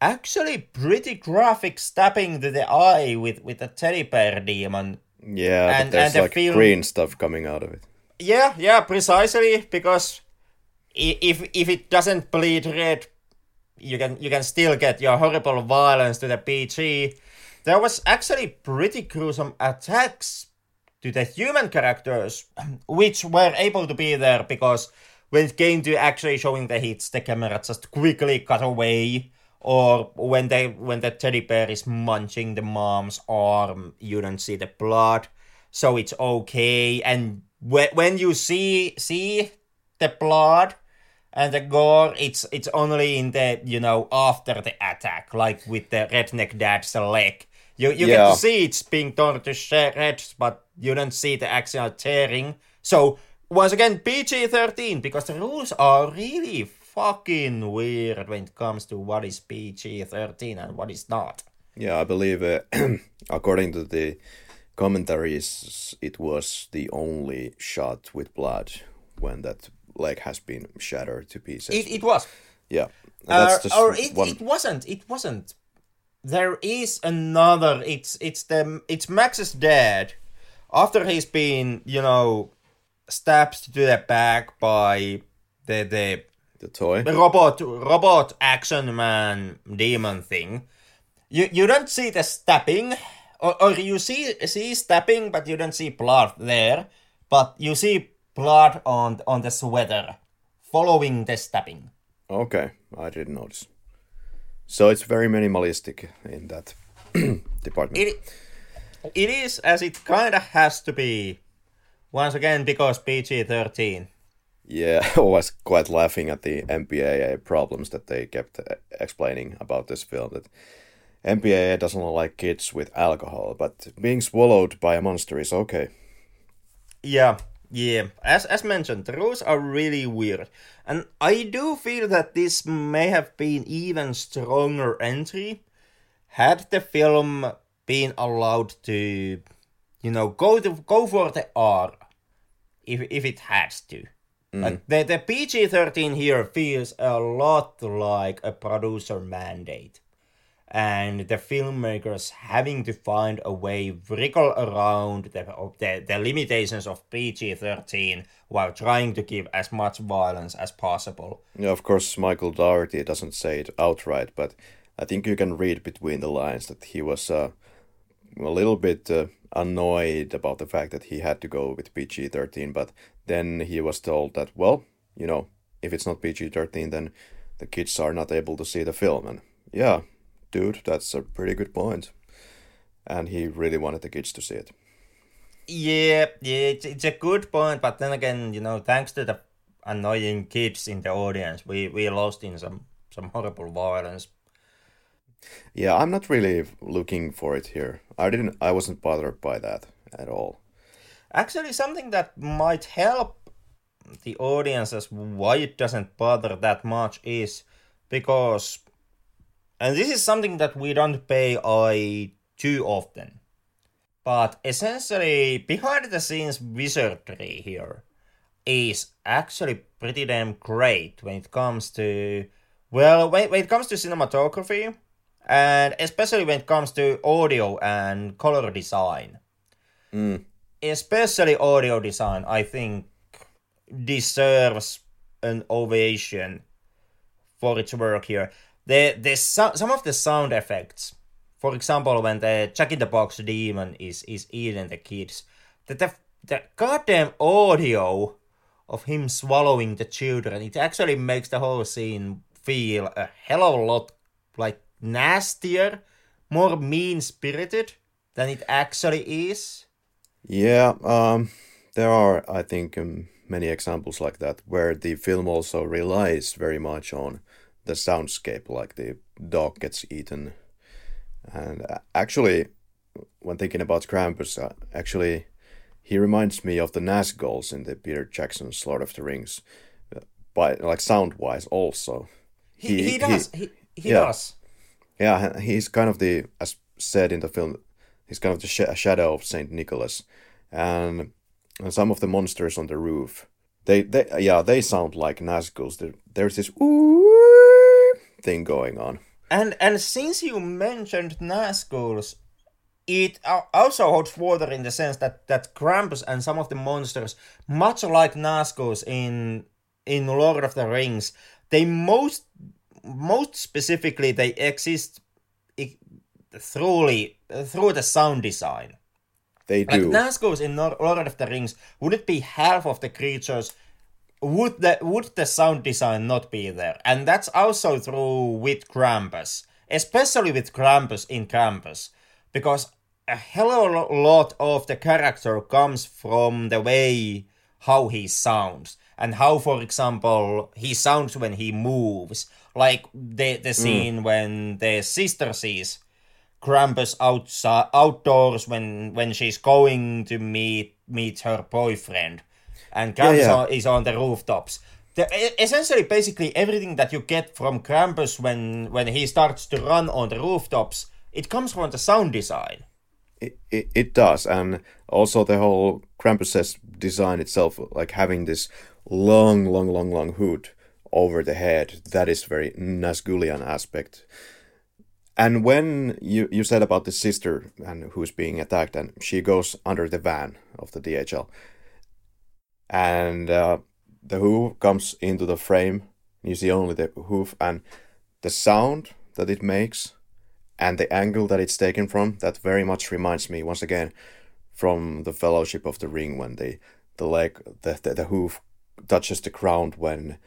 actually pretty graphic stabbing to the eye with with a teddy bear demon. Yeah, And- there's and the like film- green stuff coming out of it. Yeah, yeah, precisely because if if it doesn't bleed red, you can you can still get your horrible violence to the PG. There was actually pretty gruesome attacks to the human characters, [clears throat] which were able to be there because when it came to actually showing the hits, the camera just quickly cut away. Or when they when the teddy bear is munching the mom's arm, you don't see the blood, so it's okay. And when when you see see the blood and the gore, it's it's only in the you know after the attack, like with the redneck dad's leg. You you get to see it's being torn to shreds, but you don't see the actual tearing. So once again, PG thirteen because the rules are really fucking weird when it comes to what is PG thirteen and what is not. Yeah, I believe, uh, [clears throat] according to the commentaries, it was the only shot with blood when that leg has been shattered to pieces. It it was. yeah, Uh, or it, one. it wasn't. It wasn't. There is another. It's it's the it's Max's dad. After he's been you know stabbed to the back by the the the toy. robot robot action man demon thing. You you don't see the stabbing, or, or you see see stabbing, but you don't see blood there. But you see blood on on the sweater, following the stabbing. Okay, I didn't notice. So it's very minimalistic in that [clears throat] department. It it is as it kind of has to be. Once again, because PG thirteen. Yeah, [laughs] I was quite laughing at the MPAA problems that they kept uh, explaining about this film. That MPAA doesn't like kids with alcohol, but being swallowed by a monster is okay. Yeah, yeah. As as mentioned, the rules are really weird, and I do feel that this may have been even stronger entry had the film been allowed to, you know, go to go for the R, if if it has to. Mm. Like the the PG thirteen here feels a lot like a producer mandate and the filmmakers having to find a way wriggle around the, the, the limitations of PG-13 while trying to give as much violence as possible. Yeah, of course, Michael Dougherty doesn't say it outright, but I think you can read between the lines that he was uh, a little bit uh, annoyed about the fact that he had to go with PG 13, but then he was told that, well, you know, if it's not PG 13, then the kids are not able to see the film. And yeah, dude, that's a pretty good point. And he really wanted the kids to see it. Yeah, yeah, it's, it's a good point, but then again, you know, thanks to the annoying kids in the audience, we, we lost in some, some horrible violence. Yeah, I'm not really looking for it here. I didn't, I wasn't bothered by that at all. Actually, something that might help the audiences why it doesn't bother that much is because, and this is something that we don't pay eye too often, but essentially behind the scenes wizardry here is actually pretty damn great when it comes to well when, when it comes to cinematography and especially when it comes to audio and color design. Mm. Especially audio design, I think deserves an ovation for its work here. The the so- some of the sound effects, for example, when the Jack in the Box demon is is eating the kids, the the, the goddamn audio of him swallowing the children, it actually makes the whole scene feel a hell of a lot like nastier, more mean spirited than it actually is. Yeah, um, there are, I think, um, many examples like that where the film also relies very much on the soundscape, like the dog gets eaten. And uh, actually, when thinking about Krampus, uh, actually, he reminds me of the Nazguls in the Peter Jackson's Lord of the Rings, uh, by like sound wise also. He, he, does. He, he, yeah. does. Yeah, he's kind of the, as said in the film, he's kind of the sh- shadow of Saint Nicholas, and and some of the monsters on the roof. They, they yeah, they sound like Nazguls. There, there's this ooh thing going on. And and since you mentioned Nazguls, it also holds water in the sense that that Krampus and some of the monsters, much like Nazguls in in Lord of the Rings, they most most specifically they exist through through the sound design. They do. Like Nazgûls in Lord of the Rings, would it be half of the creatures? Would the would the sound design not be there? And that's also true with Krampus, especially with Krampus in Krampus, because a hell of a lot of the character comes from the way how he sounds and how, for example, he sounds when he moves. Like the the mm. scene mm. when the sister sees Krampus outside outdoors when when she's going to meet meet her boyfriend, and Krampus yeah, yeah. is on the rooftops. The, essentially, basically everything that you get from Krampus when when he starts to run on the rooftops, it comes from the sound design. It, it, it does, and also the whole Krampus's design itself, like having this long, long, long, long hood over the head, that is very Nazgulian aspect and when you, you said about the sister and who's being attacked, and she goes under the van of the DHL, and uh, the hoof comes into the frame. You see only the hoof and the sound that it makes, and the angle that it's taken from. That very much reminds me once again from the Fellowship of the Ring when the the leg the the, the hoof touches the ground when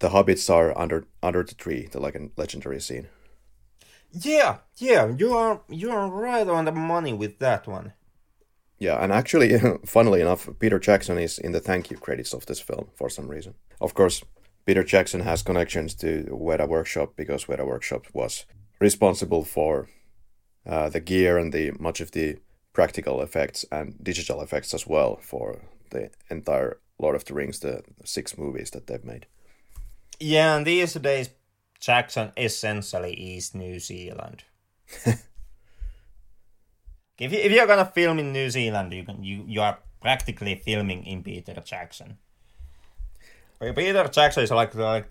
the hobbits are under under the tree, the like legendary scene. Yeah, yeah, you are you are right on the money with that one. Yeah, and actually, [laughs] funnily enough, Peter Jackson is in the thank you credits of this film for some reason. Of course, Peter Jackson has connections to Weta Workshop because Weta Workshop was responsible for uh, the gear and the much of the practical effects and digital effects as well for the entire Lord of the Rings, the six movies that they've made. Yeah, and these days Jackson essentially is New Zealand. [laughs] if you, if you're gonna film in New Zealand, you can you you are practically filming in Peter Jackson. Peter Jackson is like like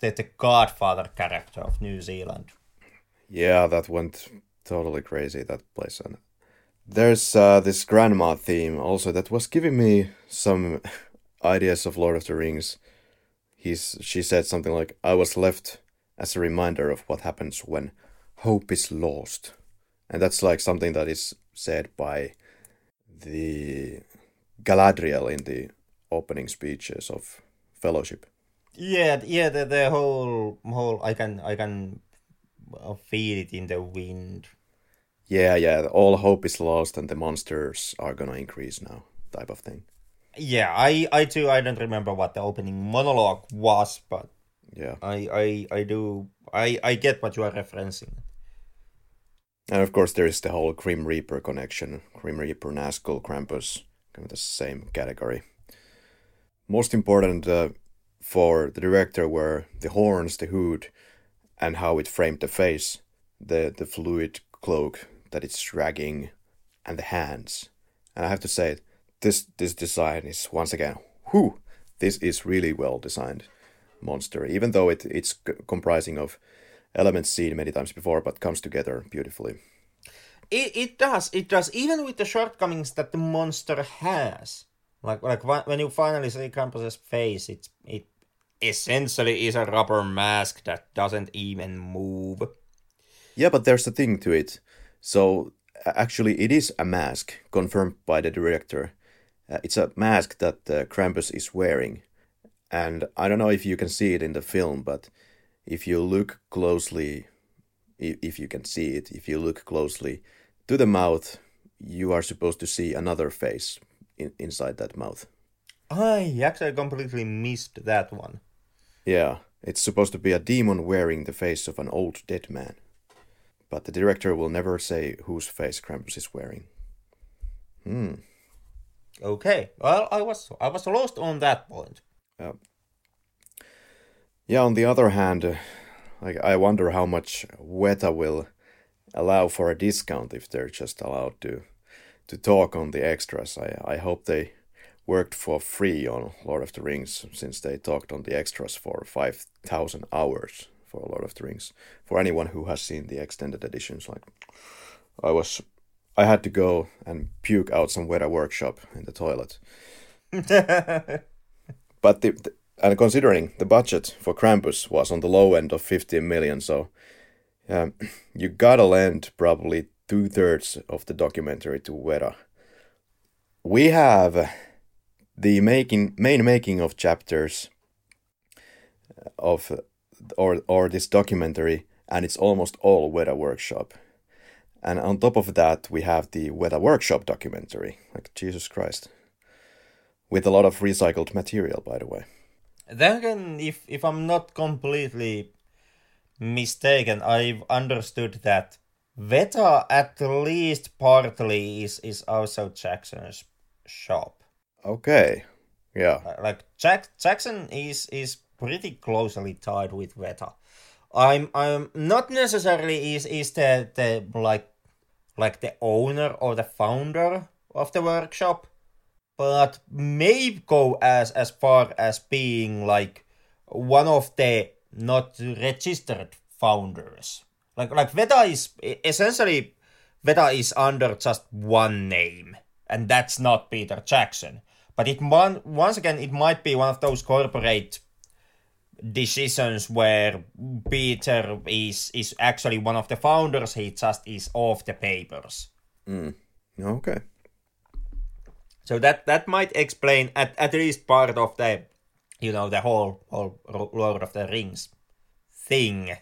the, the Godfather character of New Zealand. Yeah, that went totally crazy that place. And there's uh, this grandma theme also that was giving me some [laughs] ideas of Lord of the Rings. He's she said something like, "I was left as a reminder of what happens when hope is lost. And that's like something that is said by the Galadriel in the opening speeches of Fellowship. Yeah, yeah, the, the whole whole I can I can feel it in the wind. Yeah, yeah, all hope is lost and the monsters are gonna increase now, type of thing. Yeah, I I too I don't remember what the opening monologue was, but yeah i i i do i i get what you are referencing and of course there is the whole grim reaper connection. Grim reaper nazgul krampus kind of the same category. Most important uh, for the director were the horns the hood and how it framed the face the the fluid cloak that it's dragging and the hands. And i have to say this this design is once again whew this is really well designed monster, even though it, it's c- comprising of elements seen many times before, but comes together beautifully. It, it does, it does, even with the shortcomings that the monster has. Like like when you finally see Krampus's face, it's it essentially is a rubber mask that doesn't even move. Yeah, but there's a thing to it. So actually, it is a mask confirmed by the director. Uh, it's a mask that uh, Krampus is wearing and I don't know if you can see it in the film, but if you look closely, if you can see it, if you look closely to the mouth, you are supposed to see another face in, inside that mouth. I actually completely missed that one. Yeah, it's supposed to be a demon wearing the face of an old dead man. But the director will never say whose face Krampus is wearing. Hmm. Okay. Well, I was I was lost on that point. Yeah. Yeah. On the other hand, uh, like I wonder how much Weta will allow for a discount if they're just allowed to to talk on the extras. I I hope they worked for free on Lord of the Rings since they talked on the extras for 5,000 hours for Lord of the Rings. For anyone who has seen the extended editions, like I was, I had to go and puke out some Weta workshop in the toilet. [laughs] but the, the, and considering the budget for Krampus was on the low end of 15 million, so um, [clears throat] you gotta lend probably two thirds of the documentary to Weta. We have the making main making of chapters of or or this documentary, and it's almost all Weta Workshop. And on top of that, we have the Weta Workshop documentary. Like Jesus Christ, with a lot of recycled material, by the way. Then again, if if I'm not completely mistaken, I've understood that Weta at least partly is is also Jackson's shop. Okay, yeah. Uh, like Jack Jackson is is pretty closely tied with Weta. I'm I'm not necessarily is is the the like like the owner or the founder of the workshop, but may go as as far as being like one of the not registered founders. Like like Weta is essentially Weta is under just one name, and that's not Peter Jackson. But it once again it might be one of those corporate decisions where Peter is is actually one of the founders. He just is off the papers. Mm. Okay. So that that might explain at, at least part of the you know the whole whole Lord of the Rings thing,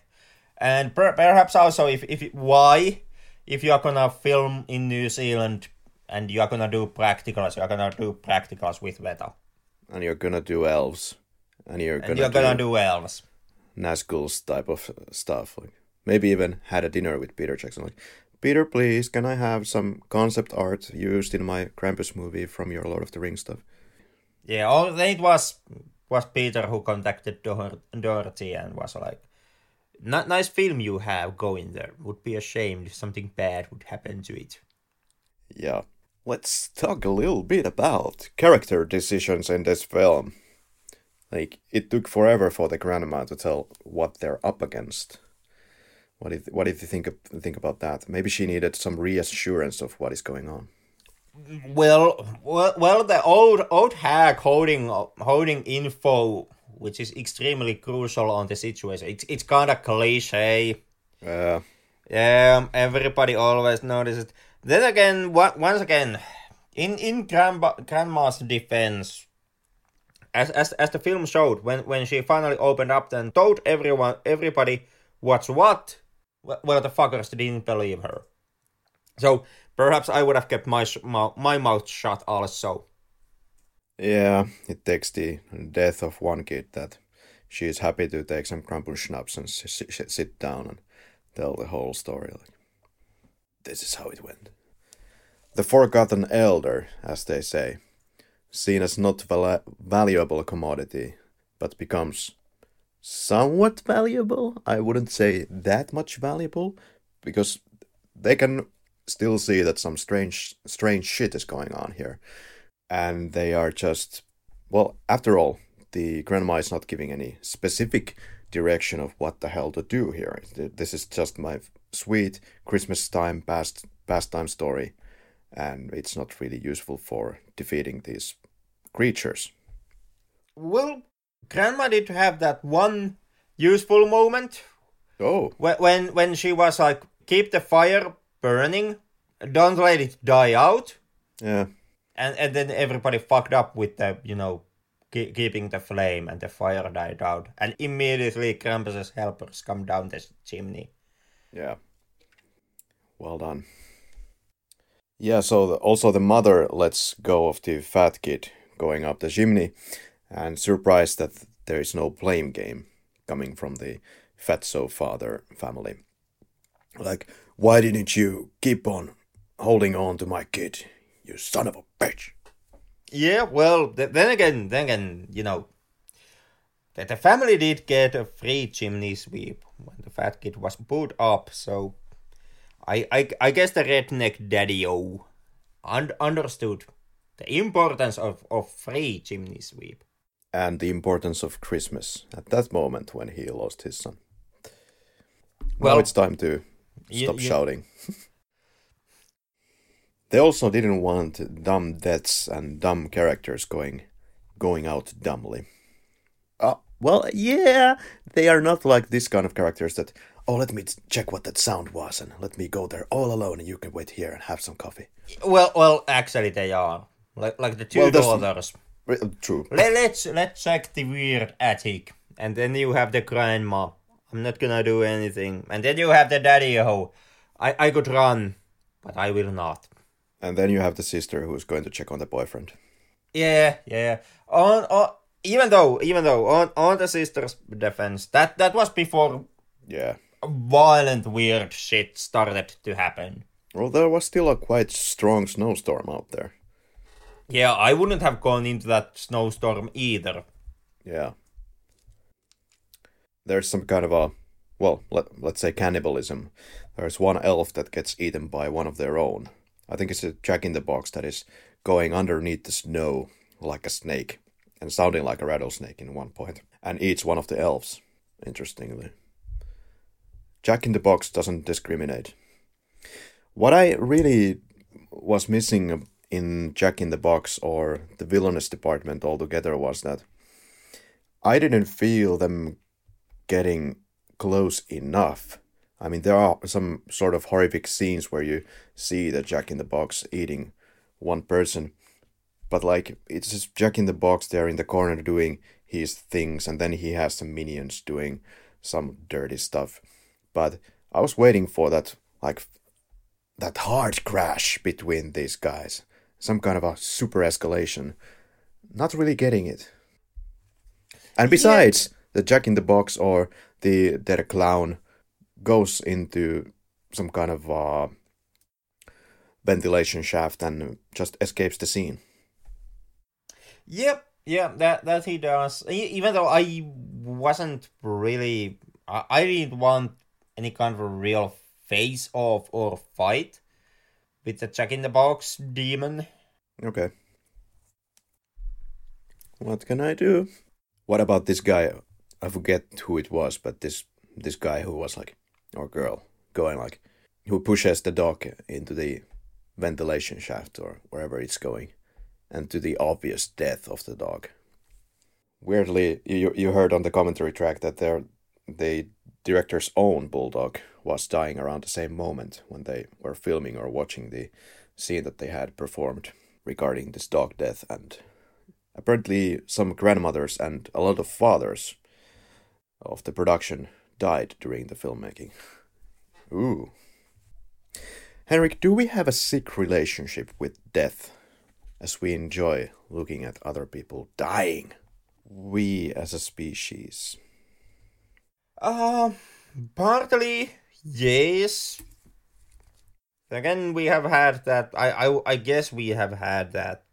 and per, perhaps also if if why if you are gonna film in New Zealand and you are gonna do practicals, you are gonna do practicals with Weta. And you're gonna do elves and you're gonna, and you're gonna do, do elves. Nazgul's type of stuff. Like maybe even had a dinner with Peter Jackson. Like, Peter, please, can I have some concept art used in my Krampus movie from your Lord of the Rings stuff? Yeah, then it was was Peter who contacted Dor- Dougherty and was like, "Nice film you have going there. Would be a shame if something bad would happen to it." Yeah. Let's talk a little bit about character decisions in this film. Like it took forever for the grandma to tell what they're up against. What did what did you think think about that? Maybe she needed some reassurance of what is going on. Well, well, well, the old old hag holding holding info, which is extremely crucial on the situation. It's it's kind of cliche. Yeah. Yeah, everybody always notices. Then again, once again, in in grandma, grandma's defense, as, as as the film showed, when when she finally opened up and told everyone everybody what's what, well the fuckers didn't believe her. So perhaps I would have kept my my mouth shut also. Yeah, it takes the death of one kid that she is happy to take some crumble schnapps and sit down and tell the whole story. Like, this is how it went. The forgotten elder, as they say seen as not val- valuable commodity, but becomes somewhat valuable. I wouldn't say that much valuable, because they can still see that some strange strange shit is going on here, and they are just well. After all, the grandma is not giving any specific direction of what the hell to do here. This is just my sweet Christmas time past pastime story, and it's not really useful for defeating these creatures. Well, Grandma did have that one useful moment. Oh. When when she was like, keep the fire burning, don't let it die out. Yeah. And and then everybody fucked up with the you know keeping the flame and the fire died out, and immediately Krampus's helpers come down the chimney. Yeah. Well done. Yeah, so the, also the mother lets go of the fat kid going up the chimney and surprised that there is no blame game coming from the Fatso father family. Like, why didn't you keep on holding on to my kid, you son of a bitch? Yeah, well, th- then again, then again, you know, that the family did get a free chimney sweep when the fat kid was put up, so I I, I guess the redneck daddy-o un- understood the importance of, of free chimney sweep. And the importance of Christmas at that moment when he lost his son. Well, now it's time to you- stop you- shouting. [laughs] they also didn't want dumb deaths and dumb characters going going out dumbly. Uh, well, yeah, they are not like this kind of characters that, oh, let me check what that sound was and let me go there all alone and you can wait here and have some coffee. Well, well, actually, they are like like the two Well, that's- daughters. True. Let, let's let's check the weird attic, and then you have the grandma. I'm not gonna do anything, and then you have the daddy who, I I could run, but I will not. And then you have the sister who's going to check on the boyfriend. Yeah, yeah. On, on even though even though on on the sister's defense, that that was before Yeah. violent weird shit started to happen. Well, there was still a quite strong snowstorm out there. Yeah, I wouldn't have gone into that snowstorm either. Yeah. There's some kind of a, well, let, let's say cannibalism. There's one elf that gets eaten by one of their own. I think it's a jack in the box that is going underneath the snow like a snake and sounding like a rattlesnake in one point and eats one of the elves, interestingly. Jack in the Box doesn't discriminate. What I really was missing in Jack in the Box or the villainous department altogether was that I didn't feel them getting close enough. I mean, there are some sort of horrific scenes where you see the Jack in the Box eating one person, but like it's just Jack in the Box there in the corner doing his things, and then he has some minions doing some dirty stuff. But I was waiting for that, like, that hard crash between these guys, some kind of a super escalation. Not really getting it. And besides, the Jack in the Box or the Dead Clown goes into some kind of uh, ventilation shaft and just escapes the scene. Yep, yeah, that that he does. Even though I wasn't really, I, I didn't want any kind of a real face off or fight with the Jack in the Box demon. Okay. What can I do? What about this guy? I forget who it was, but this this guy who was like, or girl, going like, who pushes the dog into the ventilation shaft or wherever it's going, and to the obvious death of the dog. Weirdly, you you heard on the commentary track that their the director's own bulldog was dying around the same moment when they were filming or watching the scene that they had performed regarding this dog death and apparently some grandmothers and a lot of fathers of the production died during the filmmaking. Ooh. Henrik, do we have a sick relationship with death as we enjoy looking at other people dying? We as a species. Uh, partly, yes. Again, we have had that. I, I, I guess we have had that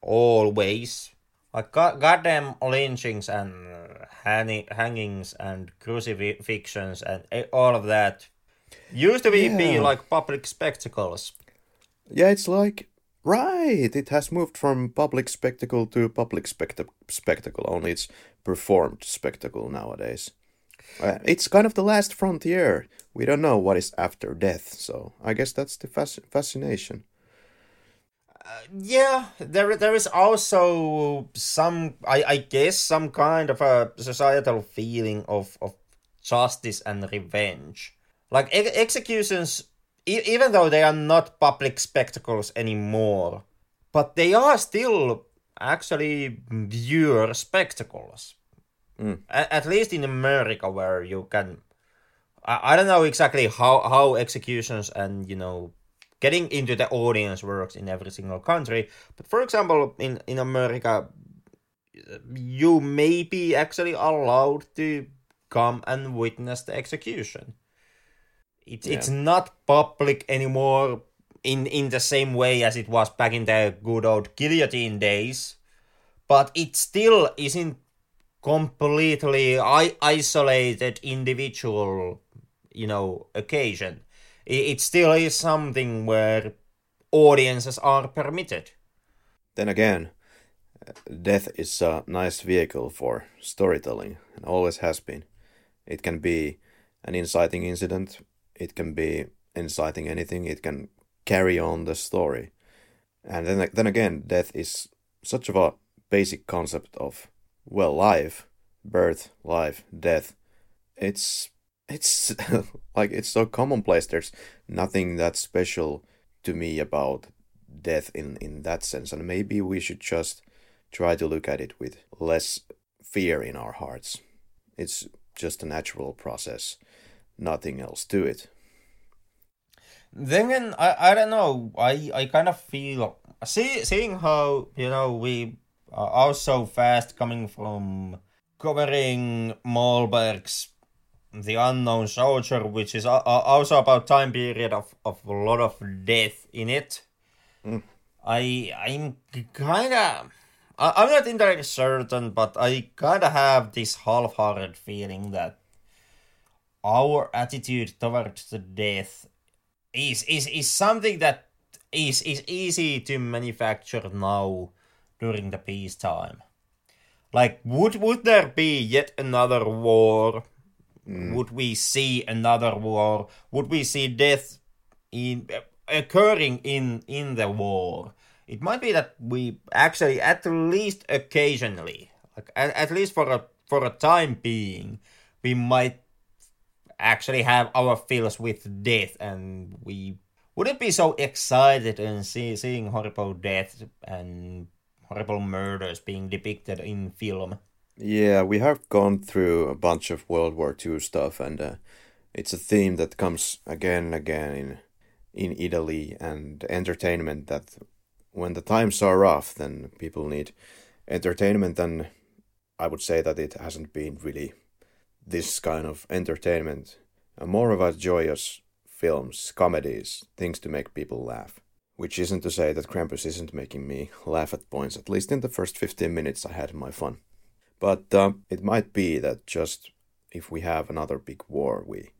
always. Like god, goddamn lynchings and uh, hanging, hangings and crucifixions and eh, all of that used to be, be like public spectacles. Yeah, it's like right. It has moved from public spectacle to public specta- spectacle. Only it's performed spectacle nowadays. Uh, it's kind of the last frontier. We don't know what is after death, so I guess that's the fasc- fascination. Yeah, there there is also some I, I guess some kind of a societal feeling of, of justice and revenge. Like ex- executions, e- even though they are not public spectacles anymore, but they are still actually viewer spectacles. Mm. A- at least in America, where you can, I, I don't know exactly how how executions and you know getting into the audience works in every single country. But for example, in in America, you may be actually allowed to come and witness the execution. It's it's not public anymore in in the same way as it was back in the good old guillotine days, but it still isn't completely I- isolated individual, you know, occasion. It, it still is something where audiences are permitted. then again, death is a nice vehicle for storytelling and always has been. It can be an inciting incident, it can be inciting anything, it can carry on the story. And then, then again, death is such of a basic concept of, well, life, birth, life, death. It's it's [laughs] like it's so commonplace. There's nothing that special to me about death in in that sense, and maybe we should just try to look at it with less fear in our hearts. It's just a natural process, nothing else to it. Then again, I, I don't know. I, I kind of feel see seeing how you know we are so fast coming from covering Mollberg's The Unknown Soldier, which is also about time period of, of a lot of death in it. Mm. I I'm kind of I'm not entirely certain, but I kind of have this half-hearted feeling that our attitude towards the death is is is something that is is easy to manufacture now during the peacetime. Like, would would there be yet another war? Mm. Would we see another war? Would we see death in occurring in in the war? It might be that we actually, at least occasionally, like at, at least for a for a time being, we might actually have our fills with death, and we wouldn't be so excited in see, seeing horrible death and horrible murders being depicted in film. Yeah, we have gone through a bunch of World War II stuff, and uh, it's a theme that comes again and again in in Italy and entertainment. That when the times are rough, then people need entertainment, and I would say that it hasn't been really this kind of entertainment, more of a joyous films, comedies, things to make people laugh. Which isn't to say that Krampus isn't making me laugh at points, at least in the first 15 minutes I had my fun. But uh, it might be that just if we have another big war, we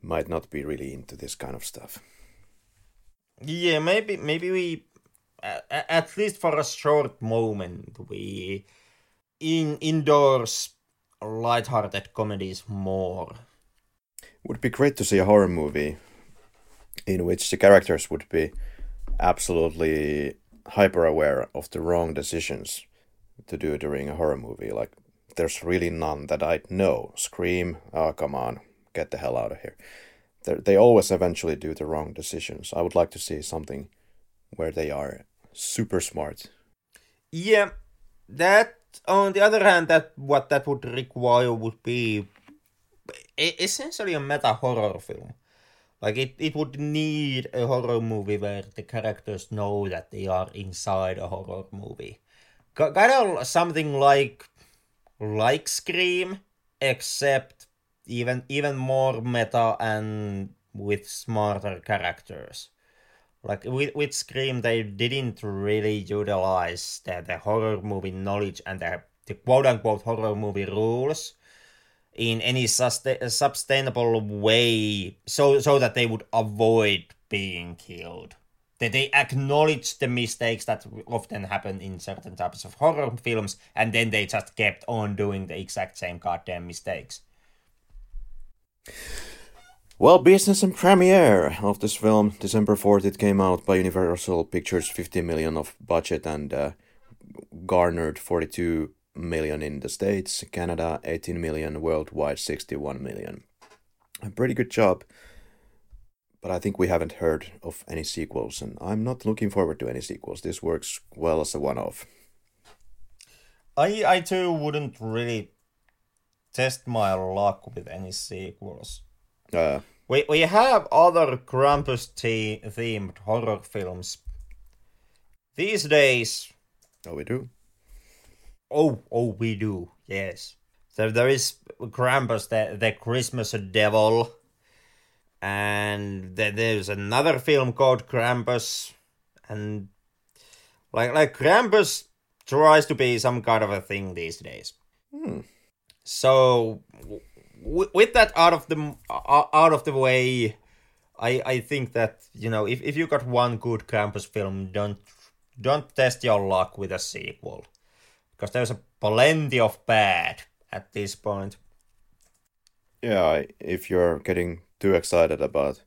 might not be really into this kind of stuff. Yeah, maybe maybe we, uh, at least for a short moment, we in indoors light-hearted comedies more. Would be great to see a horror movie in which the characters would be absolutely hyper aware of the wrong decisions to do during a horror movie. Like, there's really none that I know. Scream, oh, come on, get the hell out of here. They're, they always eventually do the wrong decisions. I would like to see something where they are super smart. Yeah, that on the other hand, that what that would require would be essentially a meta horror film. Like it, it would need a horror movie where the characters know that they are inside a horror movie. Kind of something like like Scream, except even even more meta and with smarter characters. Like with, with Scream, they didn't really utilize the, the horror movie knowledge and the, the quote unquote horror movie rules in any sustain- sustainable way so so that they would avoid being killed. That they acknowledge the mistakes that often happen in certain types of horror films and then they just kept on doing the exact same goddamn mistakes. Well, business and premiere of this film, December 4th, it came out by Universal Pictures, 50 million of budget and uh, garnered 42 million in the States, Canada 18 million, worldwide 61 million. A pretty good job, but I think we haven't heard of any sequels, and I'm not looking forward to any sequels. This works well as a one off. I, I too wouldn't really test my luck with any sequels. Uh, we, we have other Krampus themed horror films. These days. Oh, we do? Oh, oh, we do. Yes. So there is Krampus, the the Christmas devil, and there's another film called Krampus, and like like Krampus tries to be some kind of a thing these days. Hmm. So w- with that out of the uh, out of the way, I I think that you know if if you got one good Krampus film, don't don't test your luck with a sequel because there's a plenty of bad at this point. Yeah, if you're getting too excited about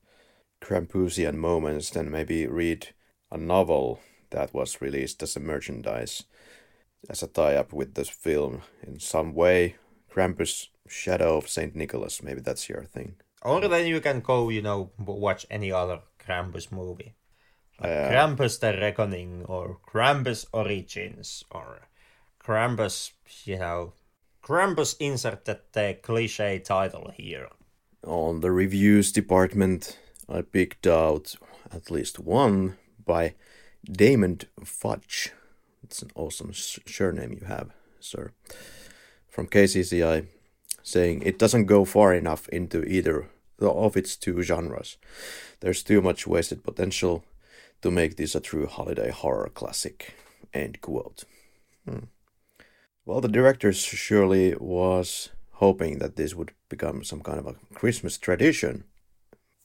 Krampusian moments, then maybe read a novel that was released as a merchandise, as a tie up with this film in some way. Krampus Shadow of St. Nicholas, maybe that's your thing. Or then you can go, you know, watch any other Krampus movie. Like uh, Krampus the Reckoning, or Krampus Origins, or Krampus, you know, Krampus inserted the cliche title here. On the reviews department, I picked out at least one by Damon Fudge. It's an awesome surname you have, sir. From KCCI, saying it doesn't go far enough into either of its two genres. There's too much wasted potential to make this a true holiday horror classic. End quote. Hmm. Well, the director surely was hoping that this would become some kind of a Christmas tradition,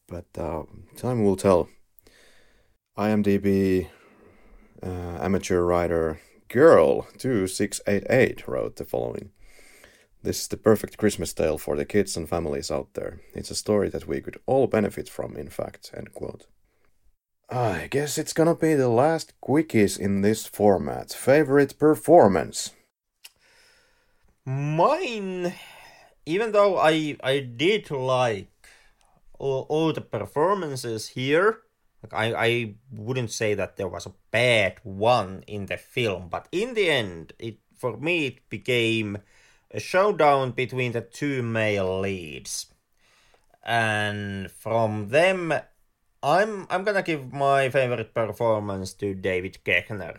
but uh, time will tell. IMDb uh, amateur writer Girl2688 wrote the following. This is the perfect Christmas tale for the kids and families out there. It's a story that we could all benefit from, in fact. End quote. I guess it's gonna be the last quickies in this format. Favorite performance? Mine, even though I I did like all, all the performances here, like I, I wouldn't say that there was a bad one in the film, but in the end, it for me it became a showdown between the two male leads. And from them, I'm I'm gonna give my favorite performance to David Koechner,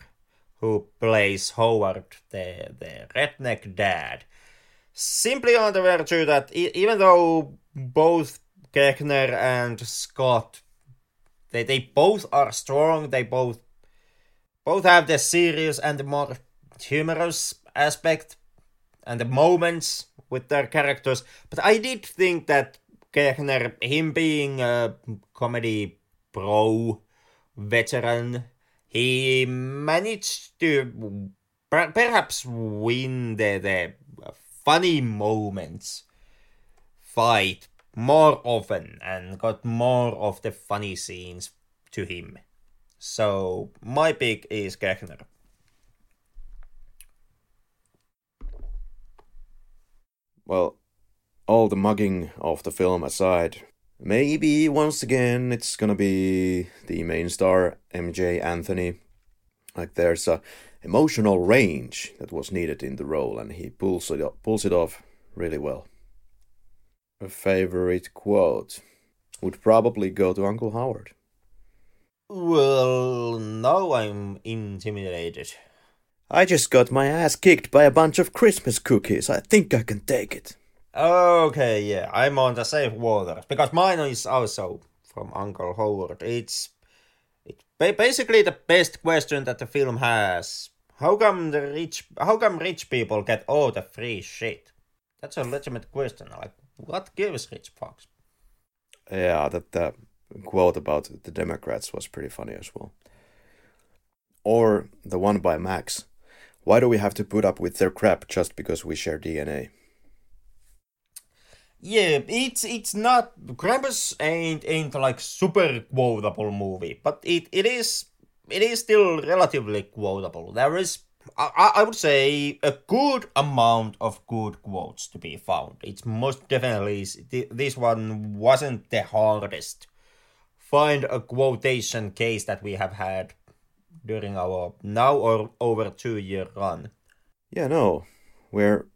who plays Howard, the the redneck dad. Simply on the virtue that even though both Koechner and Scott, they they both are strong, they both both have the serious and the more humorous aspect and the moments with their characters. But I did think that Koechner, him being a comedy pro veteran, he managed to perhaps win the, the funny moments fight more often and got more of the funny scenes to him. So my pick is Koechner. well, all the mugging of the film aside, maybe once again it's gonna be the main star, Emjay Anthony. Like there's a emotional range that was needed in the role, and he pulls it off, pulls it off really well. A favorite quote would probably go to Uncle Howard. Well, now I'm intimidated. I just got my ass kicked by a bunch of Christmas cookies. I think I can take it. Okay, yeah, I'm on the safe waters because mine is also from Uncle Howard. It's it's basically the best question that the film has. How come the rich? How come rich people get all the free shit? That's a legitimate question. Like, what gives rich fucks? Yeah, that uh, quote about the Democrats was pretty funny as well. Or the one by Max. Why do we have to put up with their crap just because we share DNA? Yeah, it's it's not Krampus ain't ain't like super quotable movie, but it, it is it is still relatively quotable. There is I, I would say a good amount of good quotes to be found. It's most definitely this one wasn't the hardest. Find a quotation case that we have had during our now or over two year run. Yeah, no, we're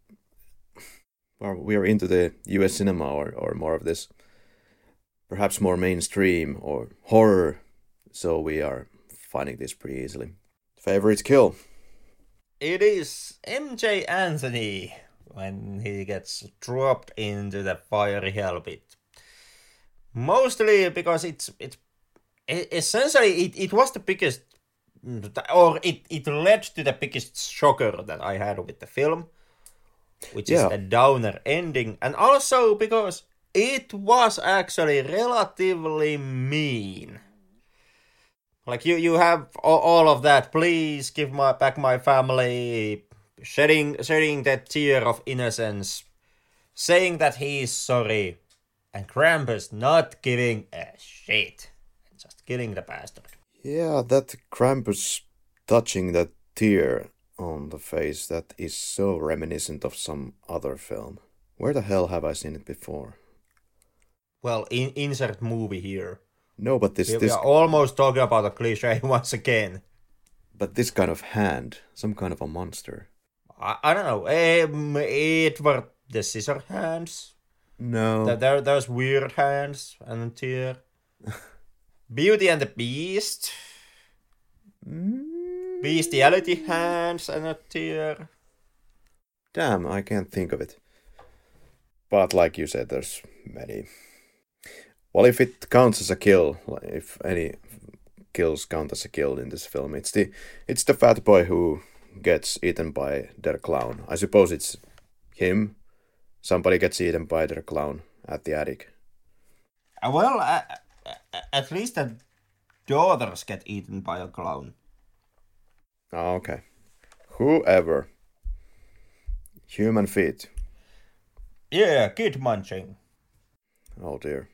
well, we're into the U.S. cinema or or more of this, perhaps more mainstream or horror, so we are finding this pretty easily. Favorite kill? It is Emjay Anthony when he gets dropped into the fiery hell pit. Mostly because it's it's essentially it, it was the biggest or it, it led to the biggest shocker that I had with the film, which yeah. is a downer ending, and also because it was actually relatively mean. Like you, you have all, of that. Please give my back my family. Shedding, shedding that tear of innocence, saying that he is sorry, and Krampus not giving a shit, and just killing the bastard. Yeah, that Krampus touching that tear on the face that is so reminiscent of some other film. Where the hell have I seen it before? Well, in, insert movie here. No, but this We, we are almost talking about a cliche [laughs] once again. but this kind of hand, some kind of a monster. I, I don't know. Um, it were the scissor hands. No. There, there, there's weird hands and tear. [laughs] Beauty and the Beast. Mm, Bestiality hands and a tear. Damn, I can't think of it. But like you said, there's many. Well, if it counts as a kill, like if any kills count as a kill in this film, it's the it's the fat boy who gets eaten by their clown. I suppose it's him. Somebody gets eaten by their clown at the attic. Uh, well, uh, uh, at least the daughters get eaten by a clown. Oh, okay. Whoever. Human feet. Yeah, kid munching. Oh dear.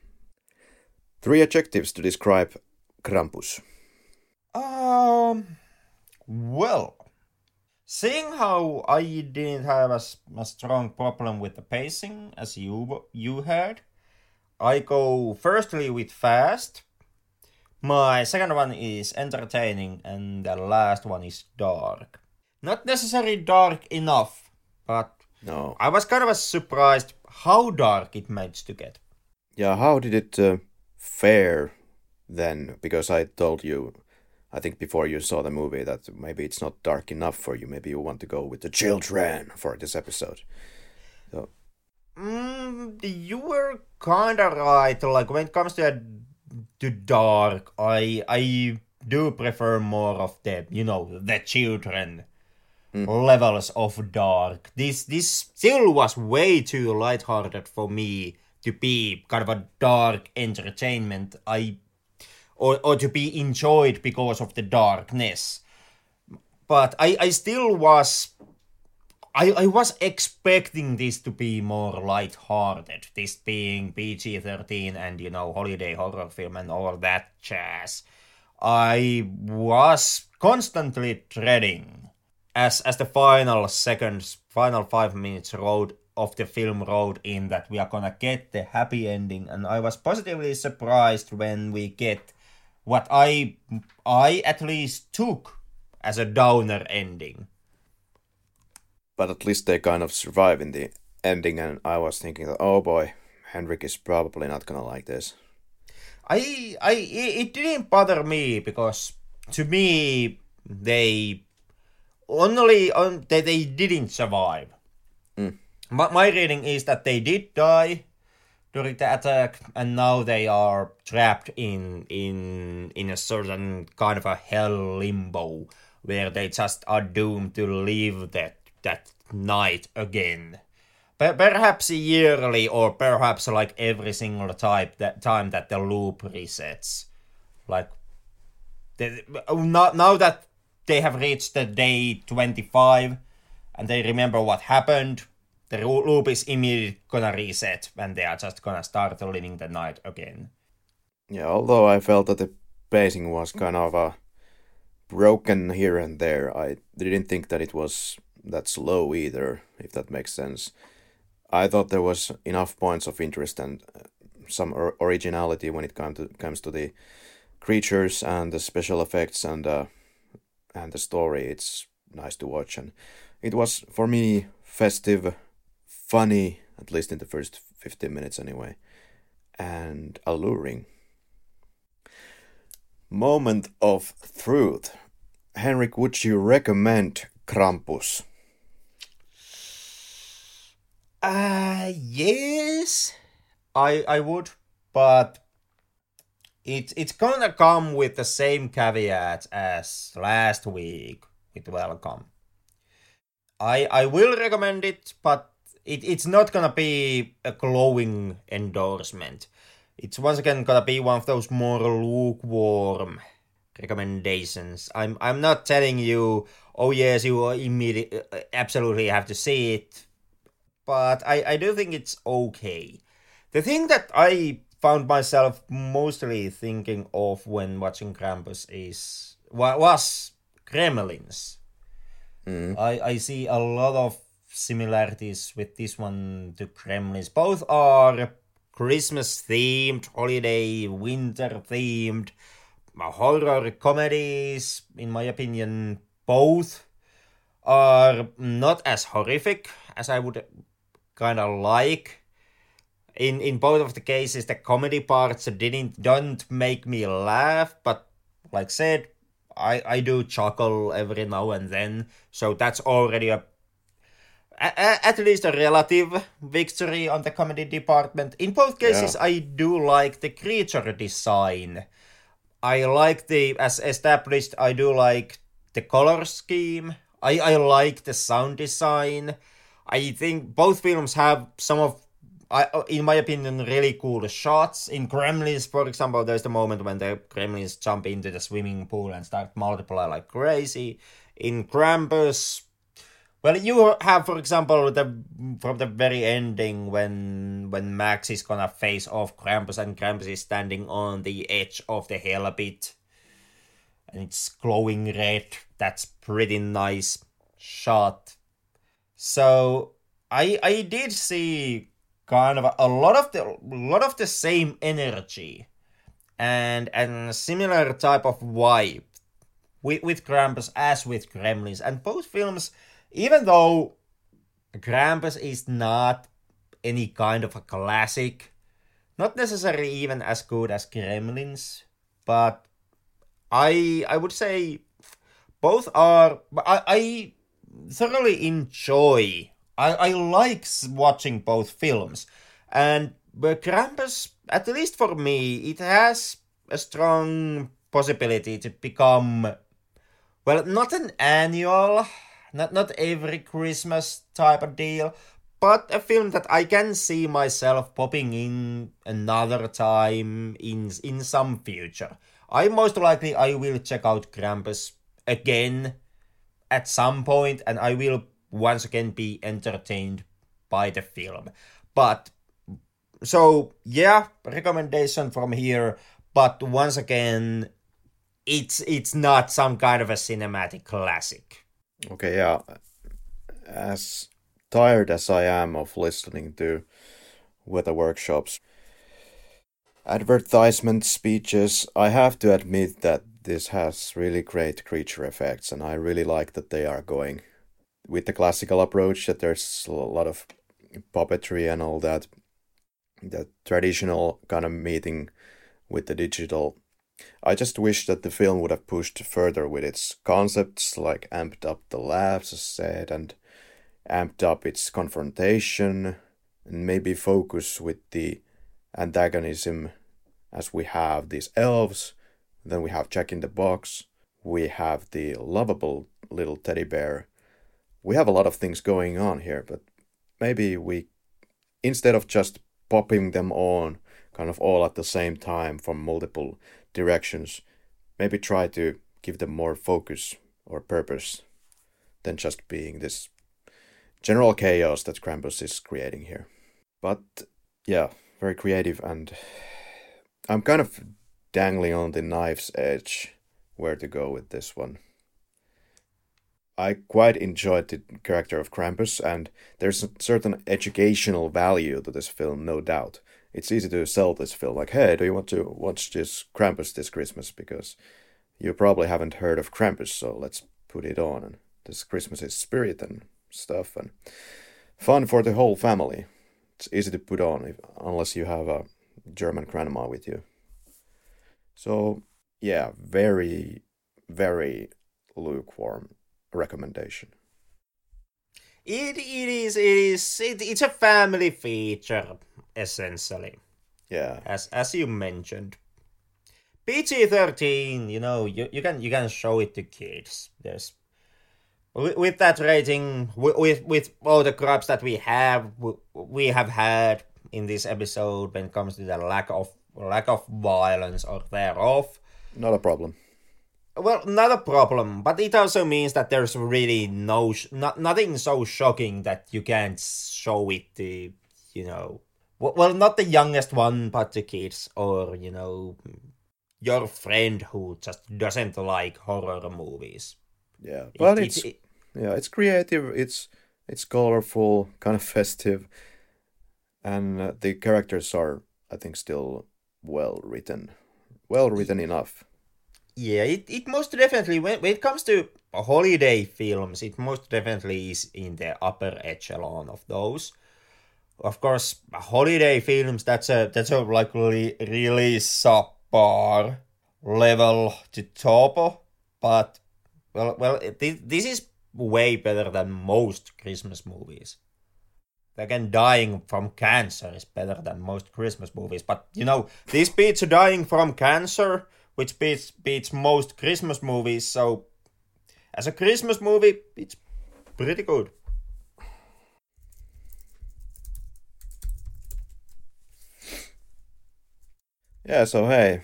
Three adjectives to describe Krampus. Um, well, seeing how I didn't have a strong problem with the pacing as you you had, I go firstly with fast. My second one is entertaining, and the last one is dark. Not necessarily dark enough, but No. I was kind of surprised how dark it managed to get. Yeah, how did it uh, fare then? Because I told you, I think before you saw the movie, that maybe it's not dark enough for you. Maybe you want to go with the children for this episode. So, Mm, you were kind of right. Like when it comes to a, to dark, I I do prefer more of the you know the children hmm. levels of dark. This this still was way too lighthearted for me to be kind of a dark entertainment. I or or to be enjoyed because of the darkness. But I I still was I, I was expecting this to be more light-hearted, this being PG-13 and, you know, holiday horror film and all that jazz. I was constantly dreading as as the final seconds, final five minutes road of the film road in that we are gonna get the happy ending, and I was positively surprised when we get what I I at least took as a downer ending. But at least they kind of survive in the ending, and I was thinking that, oh boy, Henrik is probably not gonna like this. I I it didn't bother me because to me they only on they, they didn't survive. Mm. My, my reading is that they did die during the attack and now they are trapped in in in a certain kind of a hell limbo where they just are doomed to live that that night again. Per- perhaps yearly or perhaps like every single type that time that the loop resets like the, now, now that they have reached the day 25 and they remember what happened the loop is immediately gonna reset and they are just gonna start living the night again Yeah, although I felt that the pacing was kind of uh, broken here and there, I didn't think that it was that slow either, if that makes sense. I thought there was enough points of interest and uh, some or- originality when it come to, comes to the creatures and the special effects and uh, and the story. It's nice to watch, and it was for me festive, funny, at least in the first fifteen minutes anyway, and alluring. Moment of truth. Henrik, would you recommend Krampus? Uh yes i i would but it it's gonna come with the same caveat as last week with welcome i i will recommend it but it, it's not gonna be a glowing endorsement it's once again gonna be one of those more lukewarm recommendations. I'm I'm not telling you, oh yes, you immediately uh, absolutely have to see it, but I I do think it's okay. The thing that I found myself mostly thinking of when watching Krampus is was Gremlins. Mm. I I see a lot of similarities with this one to Gremlins. Both are Christmas themed, holiday, winter themed, horror comedies. In my opinion, both are not as horrific as I would kind of like. In in both of the cases, the comedy parts didn't don't make me laugh, but like said, I I do chuckle every now and then, so that's already a at least a relative victory on the comedy department. In both cases, yeah. I do like the creature design. I like the, as established, I do like the color scheme. I, I like the sound design. I think both films have some of, in my opinion, really cool shots. In Gremlins, for example, there's the moment when the Gremlins jump into the swimming pool and start multiply like crazy. In Krampus, well, you have, for example, the from the very ending when when Max is gonna face off Krampus and Krampus is standing on the edge of the hell a bit, and it's glowing red. That's pretty nice shot. So I I did see kind of a, a lot of the lot of the same energy and and similar type of vibe with with Krampus as with Gremlins, and both films even though Krampus is not any kind of a classic, not necessarily even as good as Gremlins, but I I would say both are. I, I thoroughly enjoy. I I like watching both films, and but Krampus, at least for me, it has a strong possibility to become well, not an annual not not every Christmas type of deal, but a film that I can see myself popping in another time in in some future. I most likely I will check out Krampus again at some point, and I will once again be entertained by the film. But so yeah, recommendation from here. But once again, it's it's not some kind of a cinematic classic. Okay, yeah. As tired as I am of listening to Weta Workshop's, advertisement speeches, I have to admit that this has really great creature effects, and I really like that they are going with the classical approach, that there's a lot of puppetry and all that, that traditional kind of meeting with the digital. I just wish that the film would have pushed further with its concepts, like amped up the laughs, as said, and amped up its confrontation, and maybe focus with the antagonism as we have these elves, then we have Jack in the Box, we have the lovable little teddy bear. We have a lot of things going on here, but maybe we, instead of just popping them on kind of all at the same time from multiple directions, maybe try to give them more focus or purpose than just being this general chaos that Krampus is creating here. But yeah, very creative, and I'm kind of dangling on the knife's edge where to go with this one. I quite enjoyed the character of Krampus, and there's a certain educational value to this film, no doubt it's easy to sell this film like, hey, do you want to watch this Krampus this Christmas? Because you probably haven't heard of Krampus, so let's put it on. And this Christmas is spirit and stuff, and fun for the whole family. It's easy to put on if, unless you have a German grandma with you. So yeah, very, very lukewarm recommendation. It, it is it is it, it's a family feature essentially. Yeah. As as you mentioned. PG thirteen, you know, you, you can you can show it to kids. There's with, with that rating, with with all the crops that we have, we have had in this episode when it comes to the lack of lack of violence or thereof. Not a problem. well, not a problem, but it also means that there's really no, sh- not, nothing so shocking that you can't show it to, you know, well, well, not the youngest one, but the kids, or, you know, your friend who just doesn't like horror movies. Yeah, but It- it's it- it- yeah, it's creative. It's it's colorful, kind of festive, and uh, the characters are, I think, still well written, well written enough. Yeah, it, it most definitely when, when it comes to holiday films, it most definitely is in the upper echelon of those. Of course, holiday films that's a that's a like really subpar level to top, but well well this, this is way better than most Christmas movies. Again, dying from cancer is better than most Christmas movies, but you know this beats dying from cancer which beats beats most Christmas movies. So, as a Christmas movie, it's pretty good. Yeah, so hey,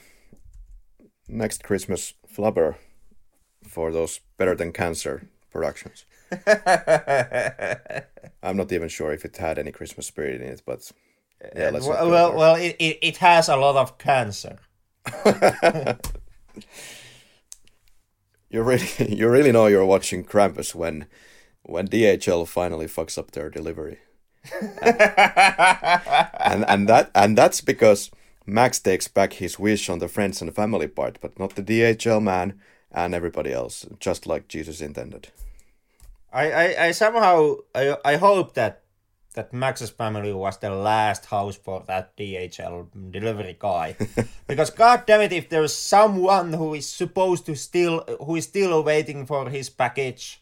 next Christmas flubber for those better than cancer productions. [laughs] I'm not even sure if it had any Christmas spirit in it, but yeah, let's well, well, well it, it, it has a lot of cancer. [laughs] you really you really know you're watching Krampus when when DHL finally fucks up their delivery. and and that and that's because Max takes back his wish on the friends and family part, but not the DHL man and everybody else, just like Jesus intended. I, I, I somehow I, I hope that that Max's family was the last house for that DHL delivery guy, [laughs] because god damn it, if there's someone who is supposed to still who is still waiting for his package,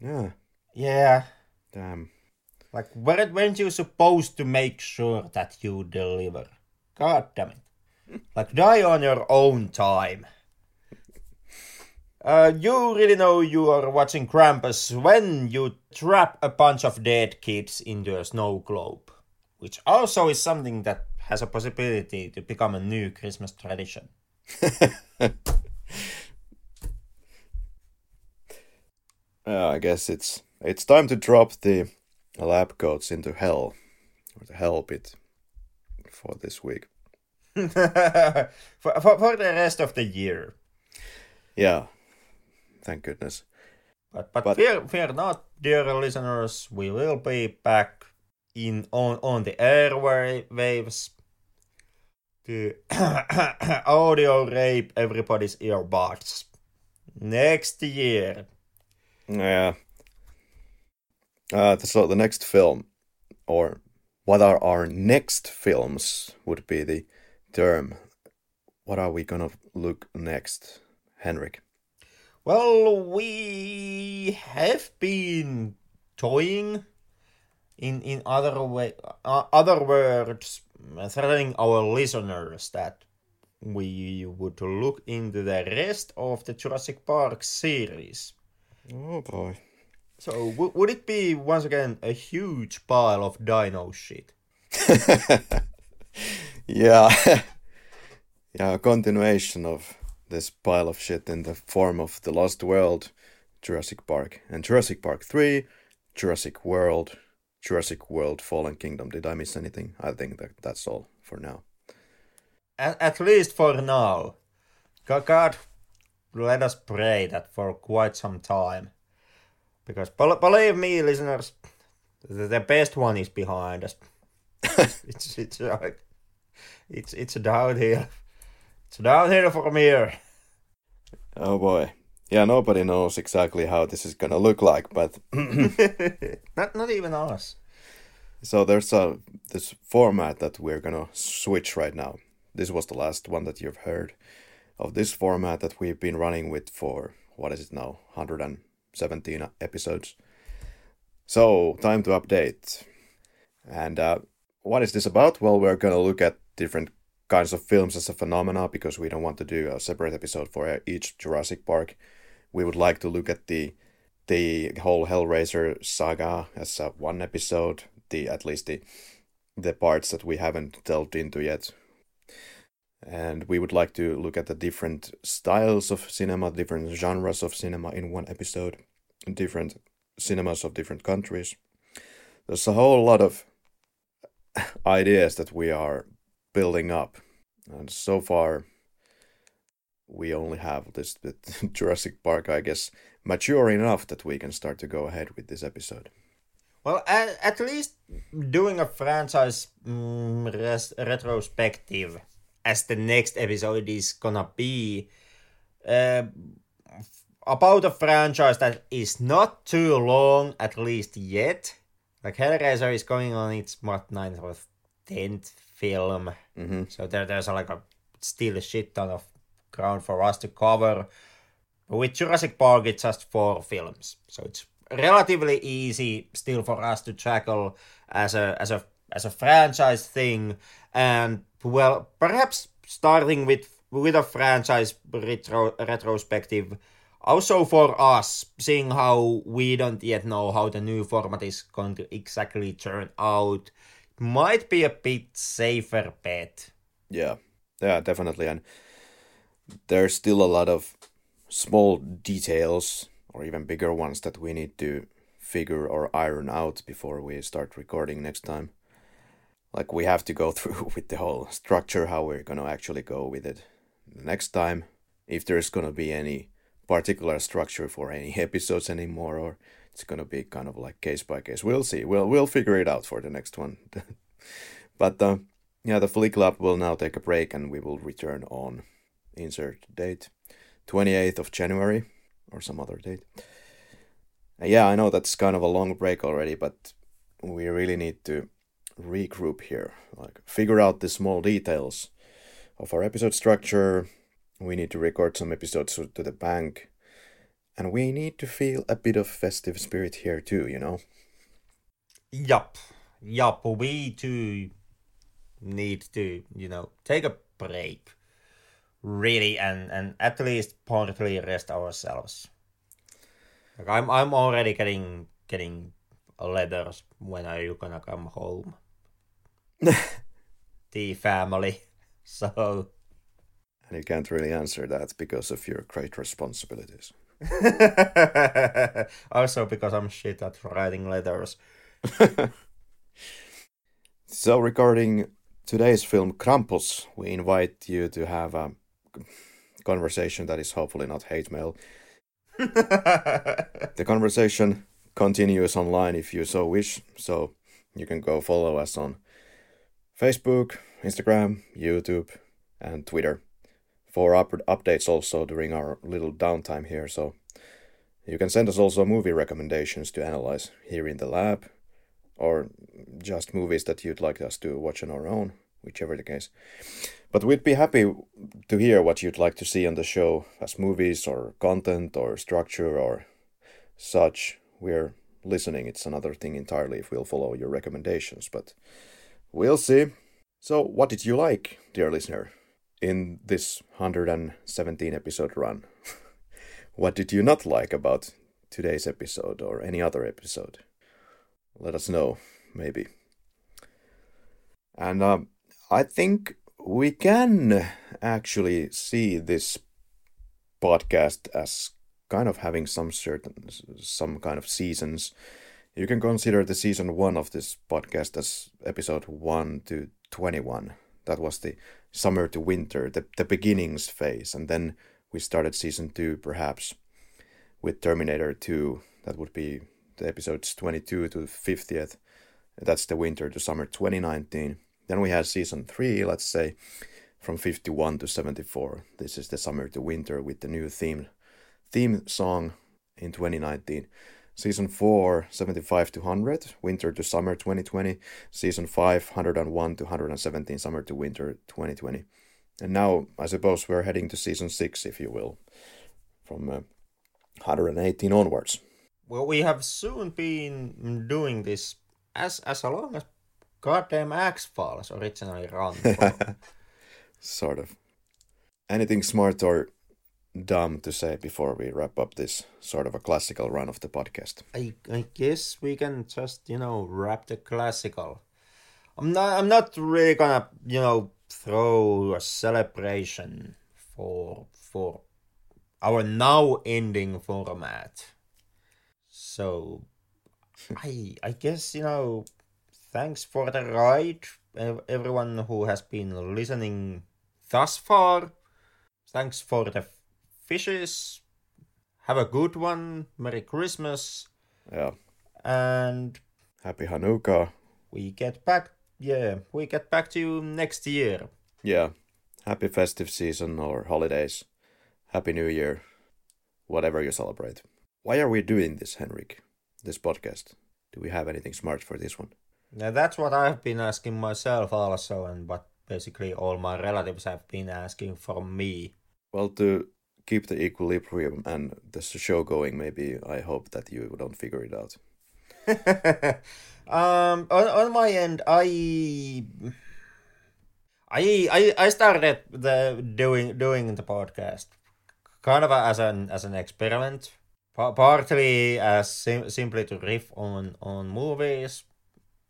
Yeah, yeah, damn. like weren't weren't you supposed to make sure that you deliver? God damn it, [laughs] like die on your own time. Uh, you really know you are watching Krampus when you trap a bunch of dead kids into a snow globe, which also is something that has a possibility to become a new Christmas tradition. [laughs] Uh, I guess it's it's time to drop the lab coats into hell, or the hell pit, for this week. [laughs] for, for, for the rest of the year. Yeah, thank goodness. But, but, But- fear, fear not, dear listeners, we will be back in on, on the airwaves to [coughs] audio rape everybody's earbuds next year. Yeah. Uh, so the next film, or what are our next films, would be the term. What are we gonna look next, Henrik? Well, we have been toying in in other way, uh, other words, telling our listeners that we would look into the rest of the Jurassic Park series. Oh boy. So w- would it be once again a huge pile of dino shit? [laughs] yeah. [laughs] yeah, a continuation of this pile of shit in the form of The Lost World, Jurassic Park, and Jurassic Park 3, Jurassic World, Jurassic World Fallen Kingdom. Did I miss anything? I think that that's all for now. At, at least for now. Go- God, let us pray that for quite some time. Because bel- believe me, listeners, the, best one is behind us. [laughs] it's it's like it's it's downhill. It's downhill from here. Oh boy. Yeah, nobody knows exactly how this is gonna look like, but [laughs] not not even us. so there's a this format that we're gonna switch right now. This was the last one that you've heard of this format that we've been running with for what is it now? 117 episodes. So time to update. And uh, what is this about? Well, we're gonna look at different kinds of films as a phenomena because we don't want to do a separate episode for each Jurassic Park. We would like to look at the the whole Hellraiser saga as a one episode, the at least the the parts that we haven't delved into yet. and we would like to look at the different styles of cinema, different genres of cinema in one episode, different cinemas of different countries. There's a whole lot of [laughs] ideas that we are building up, and so far we only have this bit, [laughs] Jurassic Park, I guess, mature enough that we can start to go ahead with this episode. Well, at, at least doing a franchise mm, res- retrospective as the next episode is gonna be uh, about a franchise that is not too long, at least yet. Like Hellraiser is going on its what ninth or tenth film, mm-hmm. so there, there's like a still a shit ton of ground for us to cover. With Jurassic Park, it's just four films, so it's relatively easy still for us to tackle as a as a as a franchise thing and well perhaps starting with with a franchise retro, retrospective also for us seeing how we don't yet know how the new format is going to exactly turn out might be a bit safer bet. Yeah. Yeah definitely. And there's still a lot of small details or even bigger ones that we need to figure or iron out before we start recording next time. Like we have to go [laughs] through with the whole structure, how we're gonna actually go with it next time, if there's gonna be any particular structure for any [laughs] episodes anymore, or it's gonna be kind of like case by case. We'll see. We'll we'll figure it out for the next one. [laughs] but uh, yeah, the Flick Lab will now take a break, and we will return on insert date, 28th of January or some other date. Uh, yeah, I know that's kind of a long break already, but we really need to regroup here, like figure out the small details of our episode structure. We need to record some episodes to the bank, and we need to feel a bit of festive spirit here too, you know. Yup, yup. We too need to, you know, take a break, really, and and at least partly rest ourselves. Like I'm I'm already getting getting letters. When are you gonna come home? [laughs] the family. [laughs] So. And you can't really answer that because of your great responsibilities. [laughs] also because I'm shit at writing letters. [laughs] so regarding today's film Krampus, we invite you to have a conversation that is hopefully not hate mail [laughs] the conversation continues online if you so wish, so you can go follow us on Facebook, Instagram, YouTube, and Twitter for up- updates also during our little downtime here. So you can send us also movie recommendations to analyze here in the lab, or just movies that you'd like us to watch on our own, whichever the case. But we'd be happy to hear what you'd like to see on the show as movies or content or structure or such. We're listening. It's another thing entirely if we'll follow your recommendations, but we'll see. So, what did you like, dear listener, in this 117 episode run? [laughs] what did you not like about today's episode or any other episode? Let us know, maybe. And um, I think we can actually see this podcast as kind of having some certain some kind of seasons you can consider the season one of this podcast as episode 1 to 21 that was the summer to winter the, the beginnings phase and then we started season 2 perhaps with terminator 2 that would be the episodes 22 to 50th that's the winter to summer 2019 then we had season three, let's say, from 51 to 74. This is the summer to winter with the new theme theme song in 2019. Season 4, 75 to 100, winter to summer 2020. Season 5, 101 to 117, summer to winter 2020. And now, I suppose we're heading to season 6, if you will, from uh, 118 onwards. Well, we have soon been doing this as as long as goddamn X Files originally run. [laughs] sort of. Anything smart or dumb to say before we wrap up this sort of a classical run of the podcast? I, I guess we can just you know wrap the classical. I'm not I'm not really gonna you know throw a celebration for for our now ending format. So I I guess you know thanks for the ride everyone who has been listening thus far. Thanks for the fishes. Have a good one. Merry Christmas. Yeah. And happy Hanukkah. We get back yeah, we get back to you next year. Yeah. Happy festive season or holidays. Happy New Year. Whatever you celebrate. Why are we doing this, Henrik? This podcast? Do we have anything smart for this one? Now that's what I've been asking myself also, and what basically all my relatives have been asking from me. Well, to keep the equilibrium and the show going, maybe I hope that you don't figure it out. [laughs] um, on, on my end, I. I, I I started the doing doing the podcast kind of as an as an experiment, partly as sim- simply to riff on on movies,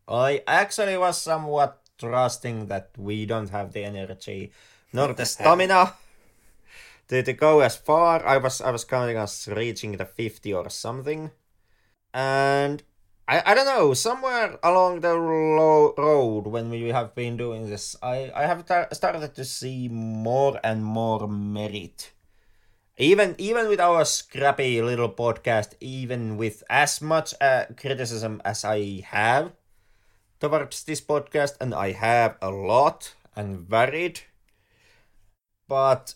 I actually was somewhat trusting that we don't have the energy nor the [laughs] stamina to, to go as far. I was I was counting us reaching the 50 or something. And I, I don't know, somewhere along the road when we have been doing this, I, I have tar- started to see more and more merit. Even even with our scrappy little podcast, even with as much uh, criticism as I have, towards this podcast, and I have a lot and varied. But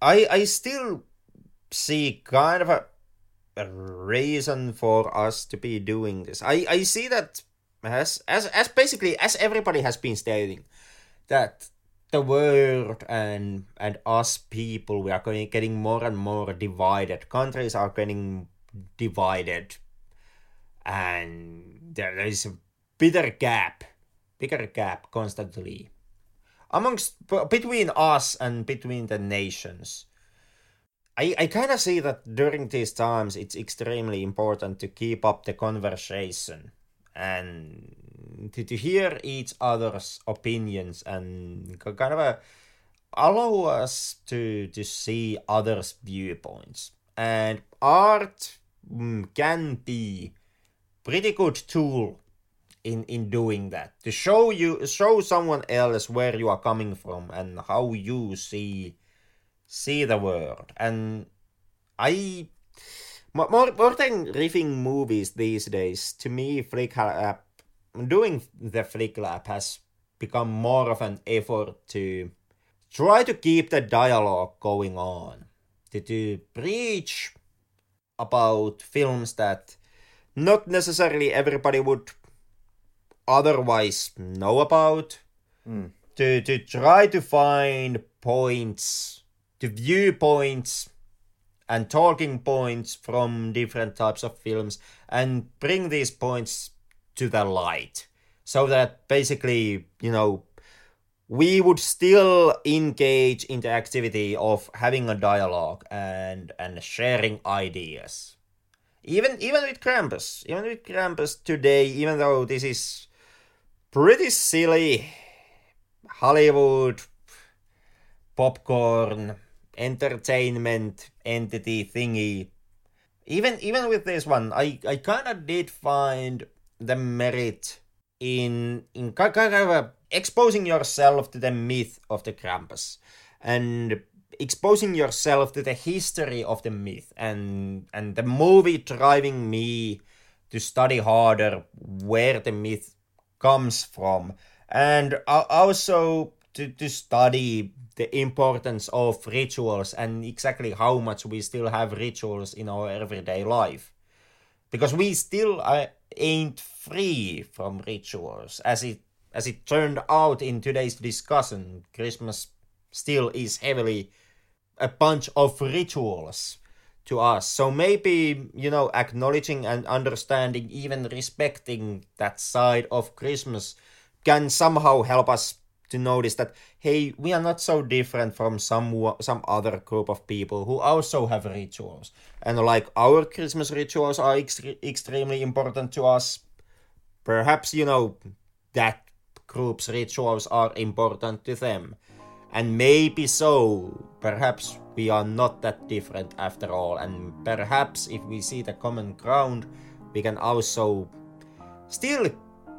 I I still see kind of a, a reason for us to be doing this. I, I see that as as as basically as everybody has been stating that the world and and us people we are going getting more and more divided. Countries are getting divided and there is a bigger gap, bigger gap constantly amongst between us and between the nations. I, I kind of see that during these times it's extremely important to keep up the conversation and to, to hear each other's opinions and kind of a, allow us to to see others' viewpoints. And art mm, can be pretty good tool in in doing that. To show you show someone else where you are coming from and how you see see the world. And i more, more than riffing movies these days to me flick lab doing the flick lab has become more of an effort to try to keep the dialogue going on to, to preach about films that not necessarily everybody would otherwise know about. Mm. To to try to find points, to viewpoints and talking points from different types of films and bring these points to the light. So that basically, you know, we would still engage in the activity of having a dialogue and and sharing ideas. Even even with Krampus, even with Krampus today, even though this is pretty silly Hollywood popcorn entertainment entity thingy. Even even with this one, I, I kind of did find the merit in in kind of exposing yourself to the myth of the Krampus and exposing yourself to the history of the myth and and the movie driving me to study harder where the myth comes from. And also to, to study the importance of rituals and exactly how much we still have rituals in our everyday life. Because we still ain't free from rituals as it as it turned out in today's discussion christmas still is heavily a bunch of rituals to us. So maybe, you know, acknowledging and understanding, even respecting that side of Christmas can somehow help us to notice that hey we are not so different from some some other group of people who also have rituals and like our christmas rituals are extre- extremely important to us perhaps you know that group's rituals are important to them. And maybe so, perhaps we are not that different after all, and perhaps if we see the common ground, we can also still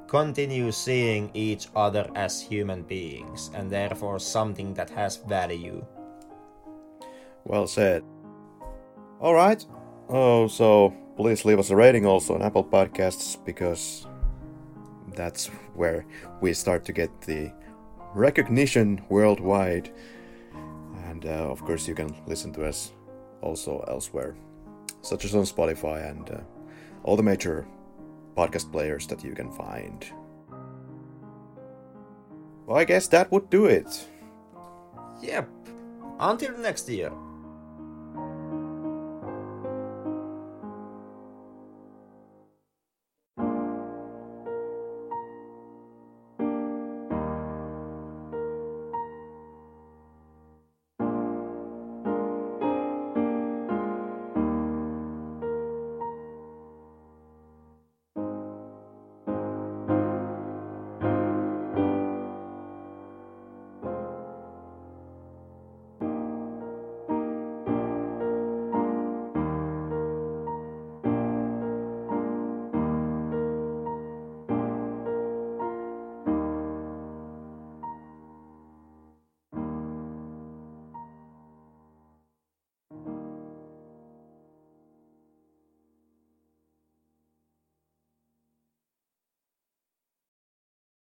continue seeing each other as human beings, and therefore something that has value. Well said. All right. Oh, so please leave us a rating also on Apple Podcasts because that's where we start to get the recognition worldwide. And uh, of course, you can listen to us also elsewhere, such as on Spotify and uh, all the major podcast players that you can find. Well, I guess that would do it. Yep. Until next year.